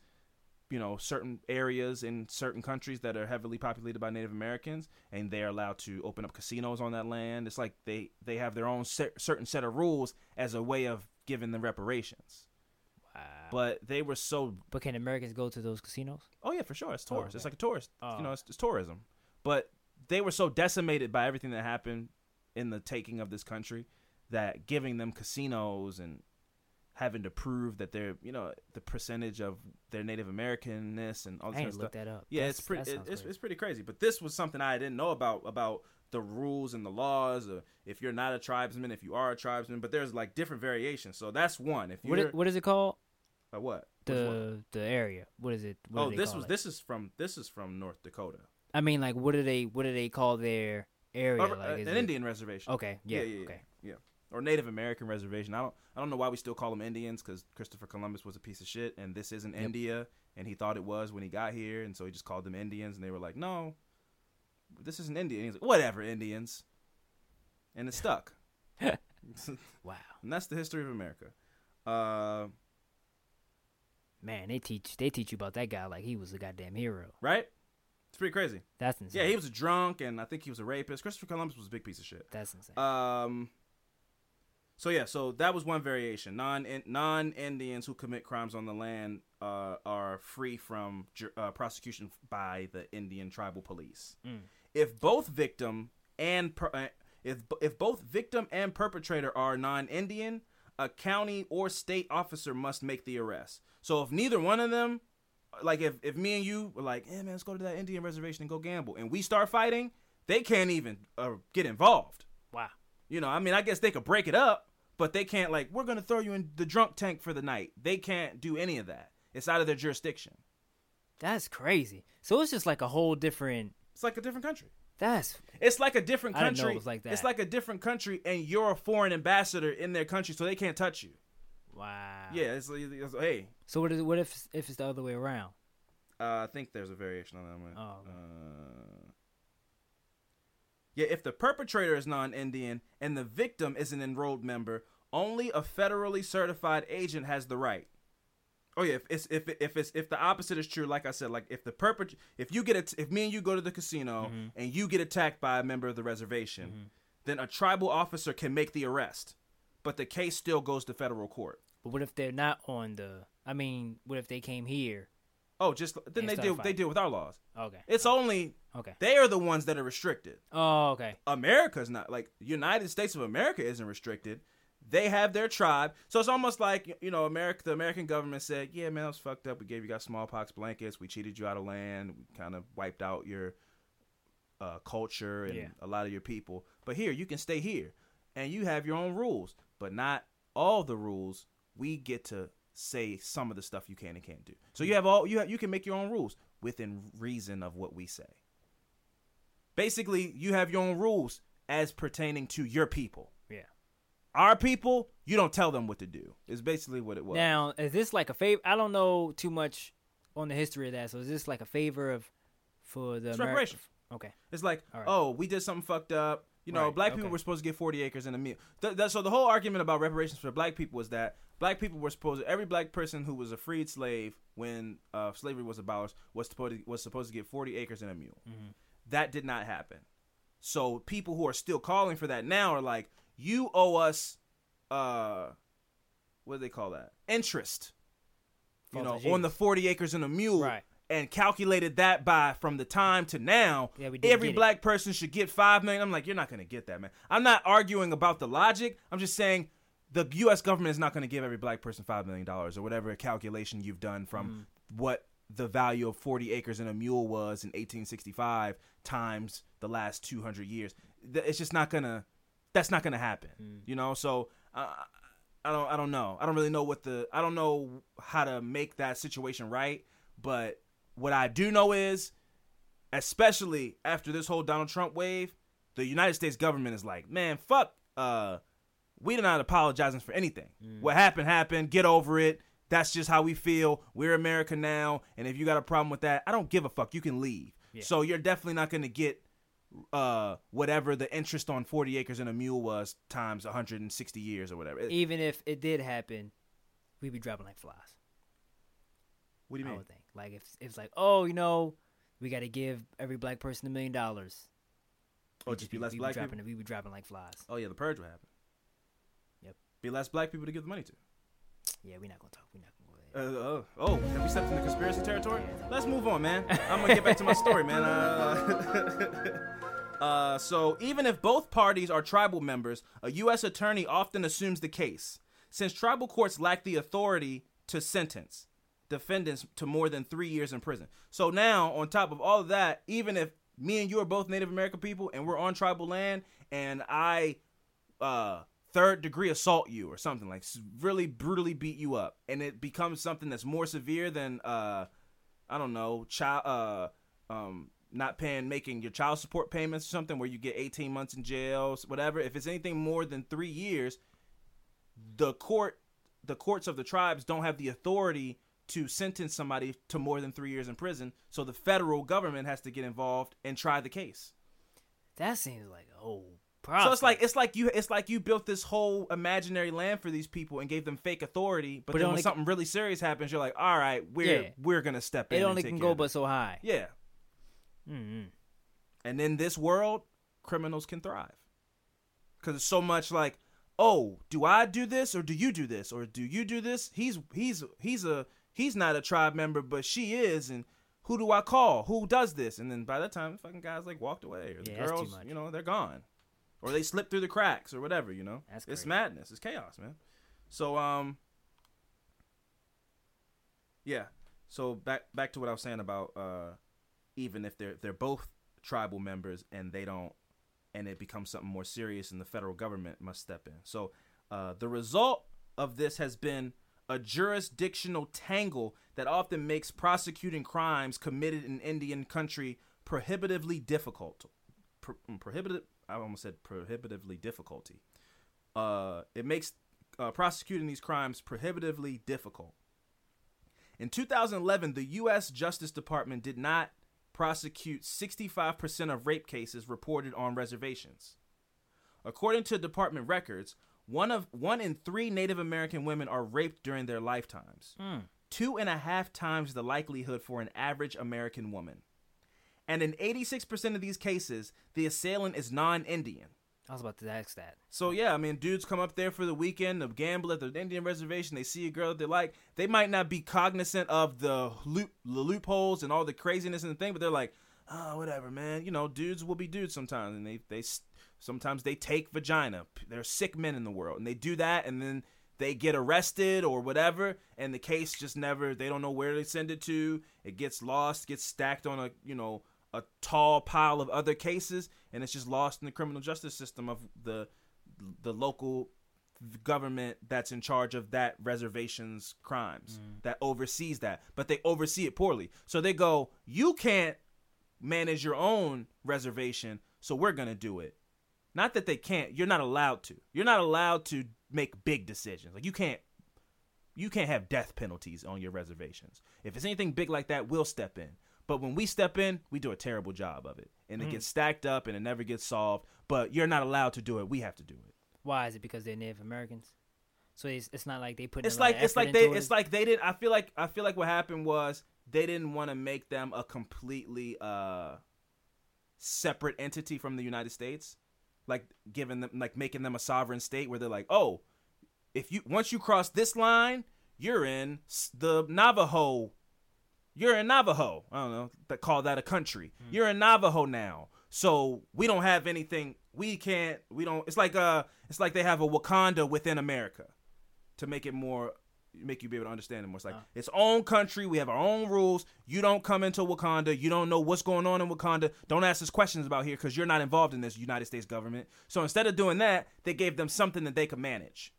you know, certain areas in certain countries that are heavily populated by Native Americans, and they are allowed to open up casinos on that land. It's like they they have their own cer- certain set of rules as a way of giving them reparations. Wow. But they were so But can Americans go to those casinos? oh yeah for sure it's Oh, tourist. It's oh, like a tourist. Oh. You know, it's, it's tourism. But they were so decimated by everything that happened in the taking of this country that giving them casinos and having to prove that they're you know the percentage of their Native Americanness and all this I kind of stuff. that up. Yeah, That's- it's pretty. It, it's, crazy. it's pretty crazy. But this was something I didn't know about about the rules and the laws. Or if you're not a tribesman, if you are a tribesman, but there's like different variations. So that's one. If What you're is, what is it called? uh, what The the area. What is it? What oh this was it? this is from this is from North Dakota. I mean, like, what do they what do they call their area? Uh, like, uh, an it- Indian reservation. Okay. Yeah. yeah, yeah, okay. Or Native American reservation. I don't I don't know why we still call them Indians because Christopher Columbus was a piece of shit, and this isn't India, and he thought it was when he got here, and so he just called them Indians, and they were like, no, this isn't India. And he's like, whatever, Indians, and it stuck. Wow. and that's the history of America. Uh, Man, they teach they teach you about that guy like he was a goddamn hero. right? It's pretty crazy. That's insane. Yeah, he was a drunk, and I think he was a rapist. Christopher Columbus was a big piece of shit. That's insane. Um. So yeah, so that was one variation. Non non Indians who commit crimes on the land uh, are free from uh, prosecution by the Indian tribal police. Mm. If both victim and per- uh, if if both victim and perpetrator are non Indian, a county or state officer must make the arrest. So if neither one of them, like if if me and you were like, "Hey man, let's go to that Indian reservation and go gamble," and we start fighting, they can't even uh, get involved. wow. You know, I mean, I guess they could break it up, but they can't like we're gonna throw you in the drunk tank for the night. They can't do any of that. It's out of their jurisdiction. That's crazy. So it's just like a whole different. It's like a different country. That's It's like a different I didn't know country. it was like that. It's like a different country, and you're a foreign ambassador in their country, so they can't touch you. wow. Yeah, it's, it's hey, So what is what if if it's the other way around? uh, I think there's a variation on that one. Oh. Uh, yeah, if the perpetrator is non-Indian and the victim is an enrolled member, only a federally certified agent has the right. Oh yeah, if it's if if it's if the opposite is true, like I said, like if the perpet if you get it if me and you go to the casino Mm-hmm. and you get attacked by a member of the reservation, then a tribal officer can make the arrest, but the case still goes to federal court. But what if they're not on the? I mean, what if they came here? Oh, just then they deal they deal with our laws. Okay. It's only Okay. they are the ones that are restricted. Oh, okay. America's not like United States of America isn't restricted. They have their tribe, so it's almost like you know, America. The American government said, "Yeah, man, that was fucked up. We gave you guys smallpox blankets. We cheated you out of land. We kind of wiped out your uh, culture and Yeah. a lot of your people. But here, you can stay here, and you have your own rules, but not all the rules. We get to say some of the stuff you can and can't do. So you have all you have, you can make your own rules within reason of what we say. Basically, you have your own rules as pertaining to your people. Yeah. Our people, you don't tell them what to do. Is basically what it was. Now, is this like a favor? I don't know too much on the history of that. So is this like a favor of for the It's Ameri- reparation. Okay. It's like, right. oh, we did something fucked up. You know, Right, black people okay. were supposed to get 40 acres and a meal. Th- that, so the whole argument about reparations for black people was that black people were supposed to, every black person who was a freed slave when uh, slavery was abolished was supposed to, was supposed to get 40 acres and a mule. Mm-hmm. That did not happen. So people who are still calling for that now are like, you owe us, uh, what do they call that? Interest. You know, Fault on the 40 acres and a mule. Right. And calculated that by from the time to now, Yeah, we every it. black person should get five million. I'm like, you're not gonna get that, man. I'm not arguing about the logic. I'm just saying the U.S. government is not gonna give every black person five million dollars or whatever calculation you've done from Mm-hmm. what the value of 40 acres and a mule was in 1865 times the last 200 years. It's just not gonna. That's not gonna happen. Mm. You know. So uh, I don't. I don't know. I don't really know what the. I don't know how to make that situation right. But what I do know is especially after this whole Donald Trump wave, the United States government is like, man, fuck, uh, we're not apologizing for anything. What happened, happened. Get over it. That's just how we feel. We're America now, and if you got a problem with that, I don't give a fuck. You can leave. Yeah. So you're definitely not going to get uh whatever the interest on 40 acres and a mule was times 160 years or whatever. Even if it did happen, we'd be dropping like flies. what do you I mean? Would. Like if, it's like, oh, you know, we got to give every black person a million dollars. Oh, just be less we'd black dropping, people. We be dropping like flies. Oh yeah, the purge would happen. Yep. Be less black people to give the money to. Yeah, we're not gonna talk. We're not gonna go there. Uh, oh, oh, have we stepped into conspiracy territory? Let's move on, man. I'm gonna get back to my story, man. Uh, uh, so even if both parties are tribal members, a U.S. attorney often assumes the case, since tribal courts lack the authority to sentence defendants to more than three years in prison. So now, on top of all of that, even if me and you are both Native American people and we're on tribal land, and I uh third degree assault you or something like really brutally beat you up and it becomes something that's more severe than uh i don't know child uh um not paying, making your child support payments or something, where you get 18 months in jail, whatever. If it's anything more than three years, the court, the courts of the tribes don't have the authority to sentence somebody to more than three years in prison. So the federal government has to get involved and try the case. That seems like oh. So it's like it's like you it's like you built this whole imaginary land for these people and gave them fake authority, but, But then when something really serious happens, you're like, all right, we're Yeah. we're gonna step in. it only can go but so high. yeah. Mm-hmm. And in this world, criminals can thrive because it's so much like, oh, do I do this or do you do this or do you do this? He's he's he's a he's not a tribe member, but she is, and who do I call? Who does this? And then by the time the fucking guys like walked away, or the Yeah, girls, you know, they're gone, or they slip through the cracks or whatever. You know, That's it's crazy. madness. It's chaos, man. So um, yeah. So back back to what I was saying about uh, even if they're they're both tribal members and they don't and it becomes something more serious and the federal government must step in. So uh, the result of this has been a jurisdictional tangle that often makes prosecuting crimes committed in Indian country prohibitively difficult. Pro- mm, prohibitive. I almost said prohibitively difficulty. Uh, it makes uh, prosecuting these crimes prohibitively difficult. In 2011, the U.S. Justice Department did not prosecute 65% of rape cases reported on reservations. According to department records, one of one in three Native American women are raped during their lifetimes. Hmm. Two and a half times the likelihood for an average American woman. And in 86% of these cases, the assailant is non-Indian. I was about to ask that. So yeah, I mean, dudes come up there for the weekend to gamble at the Indian reservation. They see a girl that they like. They might not be cognizant of the loop, the loopholes and all the craziness and the thing, but they're like, oh, whatever, man. You know, dudes will be dudes sometimes, and they they sometimes they take vagina. There are sick men in the world, and they do that, and then they get arrested or whatever, and the case just never. They don't know where they send it to. It gets lost, gets stacked on a you know a tall pile of other cases, and it's just lost in the criminal justice system of the the local government that's in charge of that reservation's crimes mm. that oversees that but they oversee it poorly so they go you can't manage your own reservation so we're going to do it not that they can't you're not allowed to. You're not allowed to make big decisions. Like you can't you can't have death penalties on your reservations. If it's anything big like that we'll step in. But when we step in we do a terrible job of it. And it gets stacked up and it never gets solved. But you're not allowed to do it. We have to do it. Why? Is it because they're Native Americans? So it's, it's not like they put. it's a lot of like it's like they it? it's like they didn't i feel like i feel like what happened was they didn't want to make them a completely uh separate entity from the united states like giving them like making them a sovereign state where they're like oh if you once you cross this line you're in the navajo you're in navajo. I don't know they call that a country. You're in navajo now. So we don't have anything we can't we don't it's like uh it's like they have a wakanda within america to make it more make you be able to understand it more. It's like uh. its own country. We have our own rules. You don't come into Wakanda. You don't know what's going on in Wakanda. Don't ask us questions about here because you're not involved in this United States government. So instead of doing that, they gave them something that they could manage.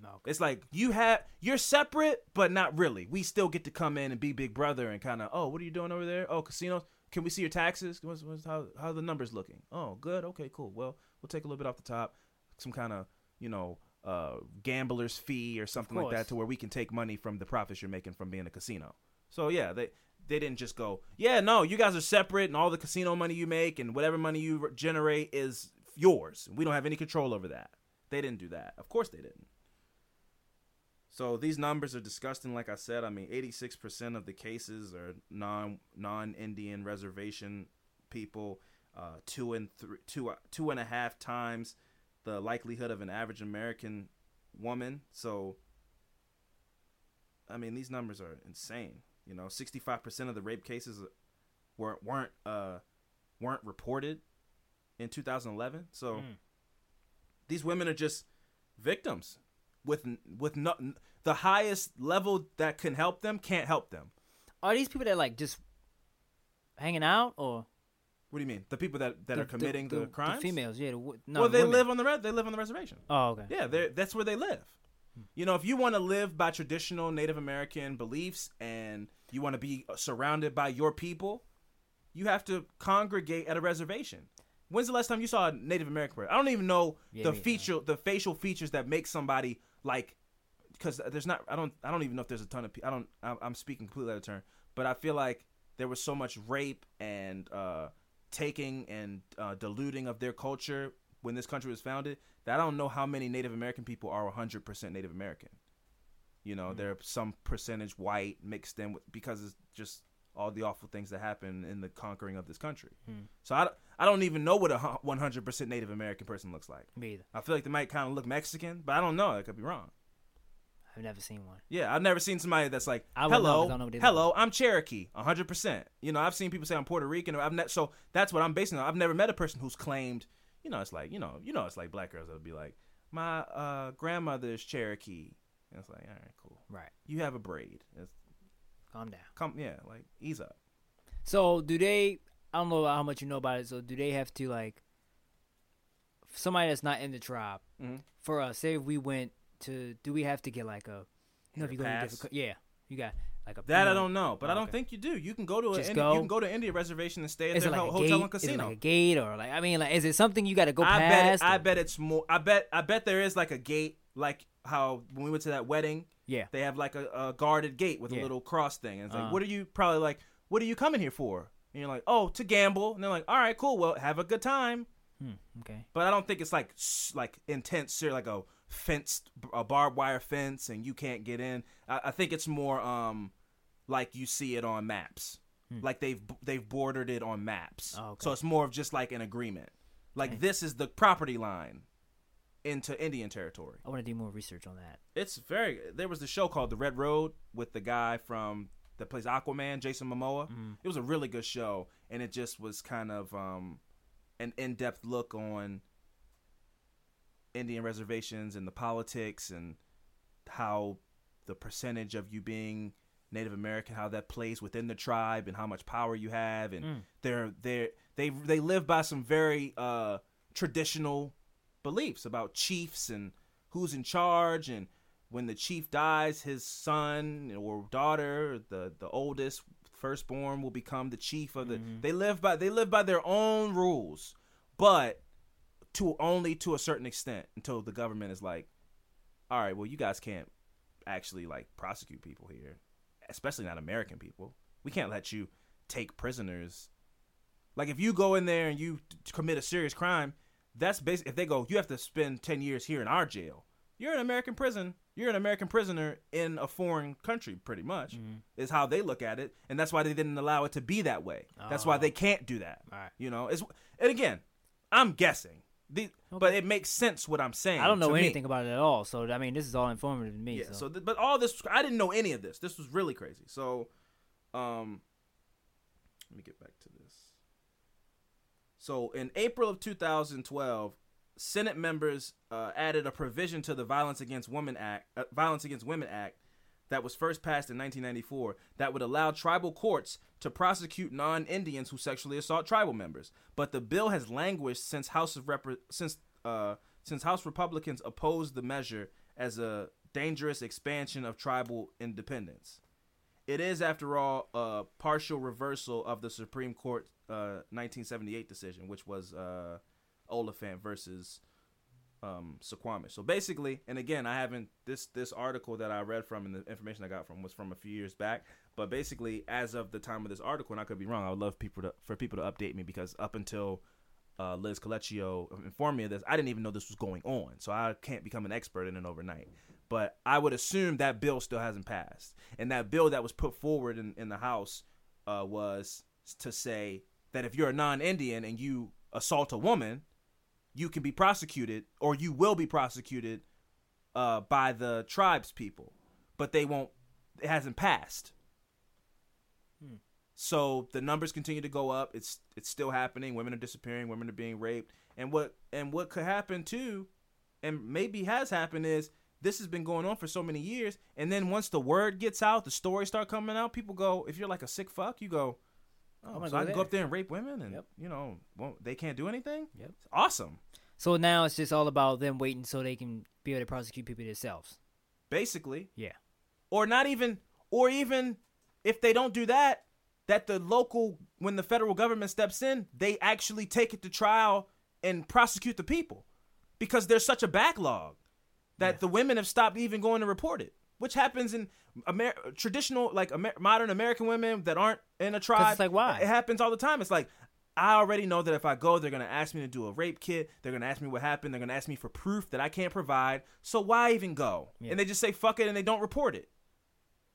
No, It's like you have you're separate, but not really. We still get to come in and be big brother and kind of oh, what are you doing over there? Oh, casinos. Can we see your taxes? What's, what's, how how are the numbers looking? Oh, good. Okay, cool. Well, we'll take a little bit off the top, some kind of you know uh, gambler's fee or something like that, to where we can take money from the profits you're making from being a casino. So yeah, they they didn't just go, yeah, no, you guys are separate, and all the casino money you make and whatever money you generate is yours. We don't have any control over that. They didn't do that. Of course they didn't. So these numbers are disgusting. Like I said, I mean, 86% of the cases are non non Indian reservation people. Uh, two and three, two two and a half times the likelihood of an average American woman. So, I mean, these numbers are insane. You know, 65% of the rape cases weren't weren't uh weren't reported in 2011. So Mm. these women are just victims with with no, the highest level that can help them can't help them. are these people that like just hanging out or What do you mean? The people that, that the- are committing the, crimes? females, yeah. The, no, well, they women. live on the red. They live on the reservation. Oh, okay. Yeah, that's where they live. You know, if you want to live by traditional Native American beliefs and you want to be surrounded by your people, you have to congregate at a reservation. When's the last time you saw a Native American person? I don't even know Yeah, the feature, the facial features that make somebody like, because there's not. I don't. I don't even know if there's a ton of. I don't. I'm, I'm speaking completely out of turn, but I feel like there was so much rape and uh, taking and uh, diluting of their culture when this country was founded that I don't know how many Native American people are 100% Native American. You know, Mm-hmm. there are some percentage white mixed in with because it's just all the awful things that happen in the conquering of this country. Hmm. So I, I don't even know what a 100% Native American person looks like. Me either. I feel like they might kind of look Mexican, but I don't know. I could be wrong. I've never seen one. Yeah, I've never seen somebody that's like, I hello, know what they look hello, I'm Cherokee, 100%. You know, I've seen people say I'm Puerto Rican. Or I've ne- so that's what I'm basing on. I've never met a person who's claimed, you know, it's like, you know, you know, it's like black girls that'll be like, my uh, grandmother's Cherokee. And it's like, all right, cool. Right. You have a braid. It's, Calm down. come, yeah, like ease up. So do they? I don't know how much you know about it. So do they have to like somebody that's not in the tribe Mhm. for us? Say if we went to, do we have to get like a? You know, if you go to different, yeah, you got like a. That you I don't know, but I Oh, don't okay. think you do. You can go to a Just Indi- go? you can go to Indian reservation and stay at Is their it like ho- a hotel and Is it like a gate or like? I mean, like, is it something you got to go I bet past? it, I bet it's more. I bet I bet there is like a gate, like how when we went to that wedding, Yeah. they have like a, a guarded gate with a little cross thing, and it's like, Uh. what are you probably like? What are you coming here for? And you're like, oh, to gamble. And they're like, all right, cool. Well, have a good time. Hmm, okay. But I don't think it's like like intense, like a fenced, a barbed wire fence, and you can't get in. I, I think it's more um like you see it on maps, like they've they've bordered it on maps. Hmm. Oh, okay. So it's more of just like an agreement. Like Okay. this is the property line into Indian territory. I want to do more research on that. It's very. There was the show called The Red Road with the guy from that plays Aquaman, Jason Momoa. It was a really good show, and it just was kind of um, an in-depth look on Indian reservations and the politics and how the percentage of you being Native American, how that plays within the tribe, and how much power you have, and they're they they they live by some very uh, traditional beliefs about chiefs and who's in charge, and when the chief dies, his son or daughter, the the oldest firstborn, will become the chief of the. They live by they live by their own rules, but to only to a certain extent until the government is like, all right, well, you guys can't actually like prosecute people here, especially not American people. We can't let you take prisoners. Like if you go in there and you t- commit a serious crime, that's basically if they go, you have to spend ten years here in our jail. You're an American prison. You're an American prisoner in a foreign country, pretty much, mm-hmm. is how they look at it, and that's why they didn't allow it to be that way. That's why Oh. they can't do that. Alright. You know, it's and again, I'm guessing, the, but it makes sense what I'm saying. I don't know to me. anything about it at all. So I mean, this is all informative to me. Yeah. so. So, th- but all this, I didn't know any of this. This was really crazy. So, um, let me get back to this. So, in April of 2012, Senate members uh, added a provision to the Violence Against Women Act, uh, Violence Against Women Act, that was first passed in 1994, that would allow tribal courts to prosecute non-Indians who sexually assault tribal members. But the bill has languished since House of Repre- since uh, since House Republicans opposed the measure as a dangerous expansion of tribal independence. It is, after all, a partial reversal of the Supreme Court uh, 1978 decision, which was uh, Oliphant versus um, Suquamish. So basically, and again, I haven't this this article that I read from and the information I got from was from a few years back. But basically, as of the time of this article, and I could be wrong, I would love people to for people to update me because up until uh, Liz Colecchio informed me of this, I didn't even know this was going on. So I can't become an expert in it overnight. But I would assume that bill still hasn't passed, and that bill that was put forward in, in the House uh, was to say that if you're a non-Indian and you assault a woman, you can be prosecuted or you will be prosecuted uh, by the tribes people, but they won't. It hasn't passed. So the numbers continue to go up. It's it's still happening. Women are disappearing. Women are being raped. And what and what could happen too, and maybe has happened is this has been going on for so many years. And then once the word gets out, the stories start coming out. People go, if you're like a sick fuck, you go, oh, so go I can go up there and rape women, and Yep. you know, won't, they can't do anything. Yep. It's awesome. So now it's just all about them waiting so they can be able to prosecute people themselves. Basically, Yeah. or not even, or even if they don't do that, that the local when the federal government steps in, they actually take it to trial and prosecute the people because there's such a backlog that the women have stopped even going to report it, which happens in Amer- traditional like Amer- modern American women that aren't in a tribe. it's like, why? It happens all the time. It's like I already know that if I go, they're gonna ask me to do a rape kit. They're gonna ask me what happened. They're gonna ask me for proof that I can't provide. So why even go? Yeah. And they just say fuck it and they don't report it.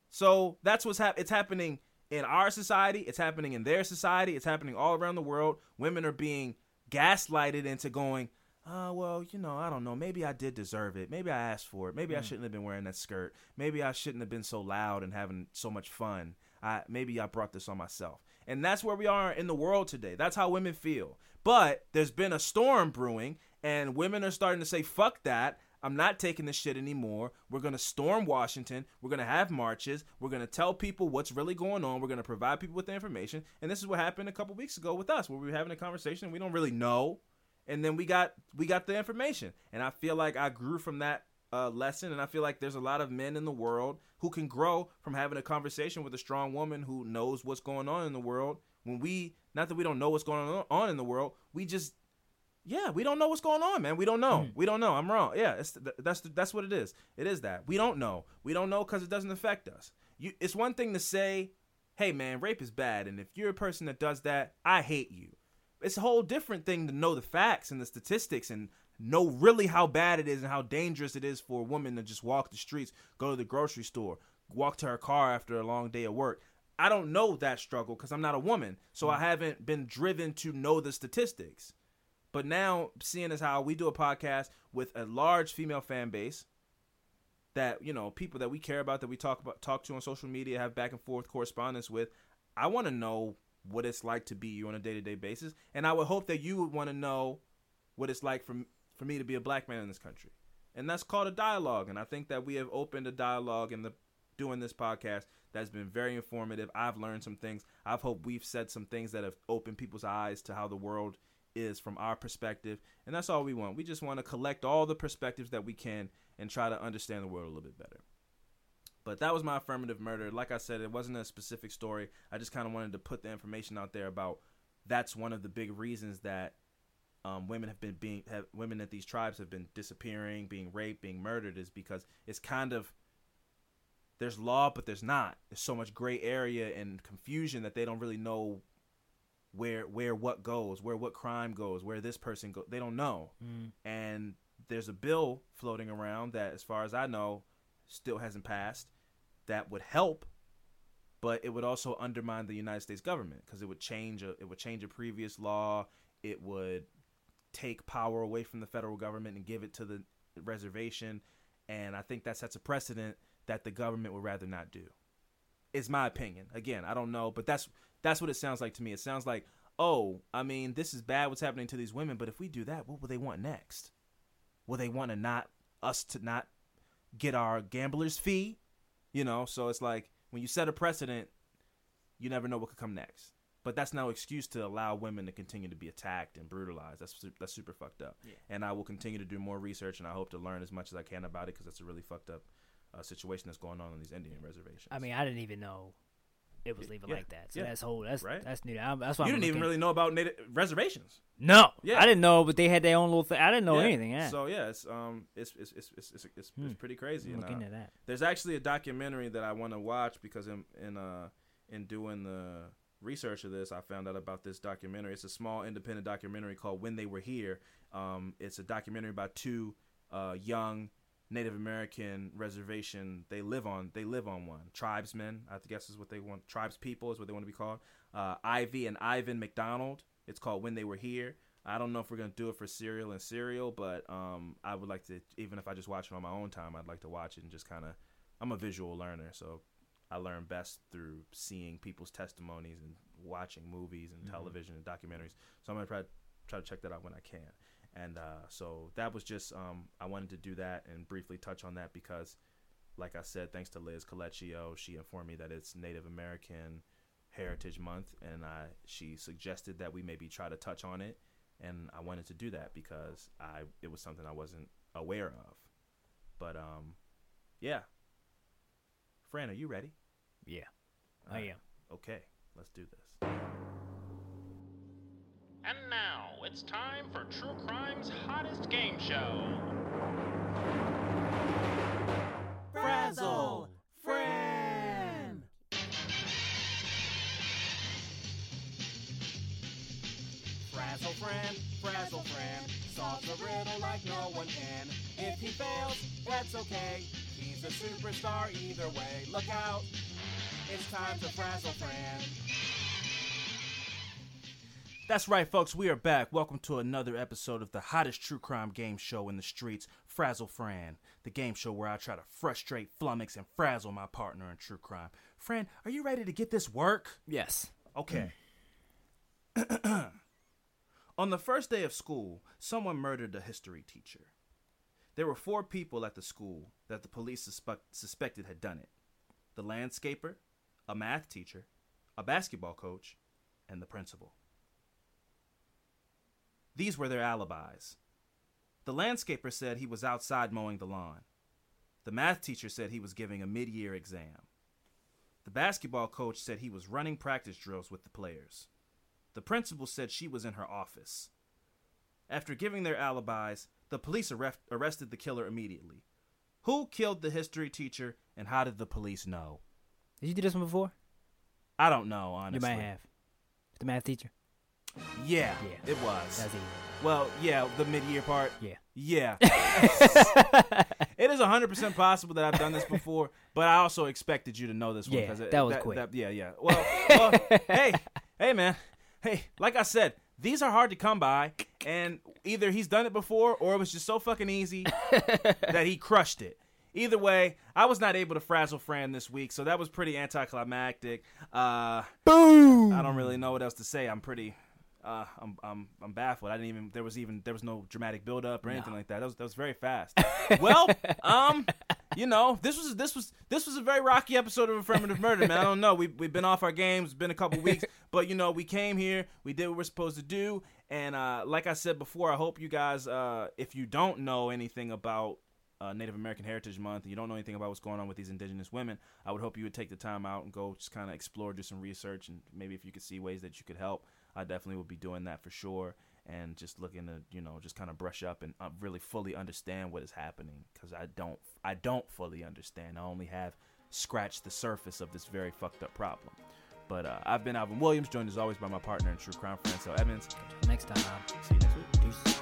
So that's what's hap- it's happening in our society. It's happening in their society. It's happening all around the world. Women are being gaslighted into going, uh, well, you know, I don't know. Maybe I did deserve it. Maybe I asked for it. Maybe I shouldn't have been wearing that skirt. Maybe I shouldn't have been so loud and having so much fun. I maybe I brought this on myself. And that's where we are in the world today. That's how women feel. But there's been a storm brewing, and women are starting to say, fuck that. I'm not taking this shit anymore. We're going to storm Washington. We're going to have marches. We're going to tell people what's really going on. We're going to provide people with the information. And this is what happened a couple weeks ago with us, where we were having a conversation. And we don't really know. And then we got we got the information. And I feel like I grew from that uh, lesson. And I feel like there's a lot of men in the world who can grow from having a conversation with a strong woman who knows what's going on in the world. When we, not that we don't know what's going on- on in the world, we just yeah, we don't know what's going on, man. We don't know. We don't know. I'm wrong. Yeah, it's, th- that's that's what it is. It is that we don't know. We don't know because it doesn't affect us. You, it's one thing to say, "Hey, man, rape is bad," and if you're a person that does that, I hate you. It's a whole different thing to know the facts and the statistics and know really how bad it is and how dangerous it is for a woman to just walk the streets, go to the grocery store, walk to her car after a long day of work. I don't know that struggle because I'm not a woman, so I mm. haven't been driven to know the statistics. But now, seeing as how we do a podcast with a large female fan base, that you know people that we care about, that we talk about, talk to on social media, have back and forth correspondence with, I want to know what it's like to be you on a day to day basis, and I would hope that you would want to know what it's like for for me to be a black man in this country, and that's called a dialogue. And I think that we have opened a dialogue in the doing this podcast that's been very informative. I've learned some things. I've hoped we've said some things that have opened people's eyes to how the world is from our perspective. And that's all we want. We just want to collect all the perspectives that we can and try to understand the world a little bit better. But that was my affirmative murder. Like I said, it wasn't a specific story. I just kind of wanted to put the information out there about that's one of the big reasons that um, women have been being have, women at these tribes have been disappearing, being raped, being murdered is because it's kind of there's law, but there's not. There's so much gray area and confusion that they don't really know where where what goes, where what crime goes, where this person goes. They don't know. And there's a bill floating around that, as far as I know, still hasn't passed. That would help, but it would also undermine the United States government because it would change a it would change a previous law. It would take power away from the federal government and give it to the reservation. And I think that sets a precedent that the government would rather not do. Is my opinion. Again, I don't know, but that's that's what it sounds like to me. It sounds like, oh, I mean, this is bad what's happening to these women, but if we do that, what will they want next? Will they want to not us to not get our gambler's fee? You know, so it's like when you set a precedent, you never know what could come next. But that's no excuse to allow women to continue to be attacked and brutalized. That's that's super fucked up. And I will continue to do more research, and I hope to learn as much as I can about it because that's a really fucked up uh, situation that's going on on these Indian reservations. I mean, I didn't even know it was leaving Yeah, like that. So yeah. that's whole. That's Right. that's new. I'm, that's why you I'm didn't even really know about native reservations. No, Yeah. I didn't know, but they had their own little thing. I didn't know Yeah. anything. Yeah, So yeah, it's um, it's it's it's it's it's, it's, it's pretty crazy. I'm looking uh, at that. There's actually a documentary that I want to watch because in in uh in doing the research of this, I found out about this documentary. It's a small independent documentary called When They Were Here. Um, it's a documentary about two uh, young Native American reservation. They live on they live on one tribesmen. I guess is what they want. Tribes people is what they want to be called. Uh, Ivy and Ivan MacDonald. It's called When They Were Here. I don't know if we're gonna do it for serial and serial, but um, I would like to. Even if I just watch it on my own time, I'd like to watch it and just kind of. I'm a visual learner, so I learn best through seeing people's testimonies and watching movies and television and documentaries. So I'm gonna try try to check that out when I can. And uh, so that was just um, I wanted to do that and briefly touch on that because, like I said, thanks to Liz Colecchio, she informed me that it's Native American Heritage Month, and I she suggested that we maybe try to touch on it, and I wanted to do that because I it was something I wasn't aware of. But um, yeah. Fran, are you ready? Yeah, I am. Okay, Let's do this. And now it's time for True Crime's hottest game show. Frazzle Fran. Frazzle Fran, Frazzle Fran, solves a riddle like no one can. If he fails, that's okay. He's a superstar either way. Look out, it's time to Frazzle Fran. That's right, folks. We are back. Welcome to another episode of the hottest true crime game show in the streets, Frazzle Fran, the game show where I try to frustrate, flummox, and frazzle my partner in true crime. Fran, are you ready to get this work? Yes. Okay. On the first day of school, someone murdered a history teacher. There were four people at the school that the police suspect- suspected had done it the landscaper, a math teacher, a basketball coach, and the principal. These were their alibis. The landscaper said he was outside mowing the lawn. The math teacher said he was giving a mid year exam. The basketball coach said he was running practice drills with the players. The principal said she was in her office. After giving their alibis, the police arrest- arrested the killer immediately. Who killed the history teacher and how did the police know? Did you do this one before? I don't know, honestly. You might have. The math teacher. Yeah, Yeah. it was. That's easy. Well, yeah, the mid-year part. Yeah. Yeah. it is 100% possible that I've done this before, but I also expected you to know this one. Yeah, it- that was quick. yeah, yeah. Well, well hey, hey, man. Hey, like I said, these are hard to come by, and either he's done it before or it was just so fucking easy that he crushed it. Either way, I was not able to frazzle Fran this week, so that was pretty anticlimactic. Uh, Boom. I don't really know what else to say. I'm pretty, uh, I'm, I'm, I'm baffled. I didn't even. There was even there was no dramatic build up or anything like that. That was that was very fast. well, um, you know, this was this was this was a very rocky episode of Affirmative Murder, man. I don't know. We we've been off our games. It's been a couple weeks, but you know, we came here. We did what we're supposed to do, and uh, like I said before, I hope you guys, uh, if you don't know anything about uh, Native American Heritage Month, and you don't know anything about what's going on with these indigenous women, I would hope you would take the time out and go just kind of explore, do some research, and maybe if you could see ways that you could help, I definitely would be doing that for sure. And just looking to, you know, just kind of brush up and uh, really fully understand what is happening because I don't, I don't fully understand. I only have scratched the surface of this very fucked up problem. But uh, I've been Alvin Williams, joined as always by my partner in True Crime, Francel Evans. Next time. See you next week. Deuces.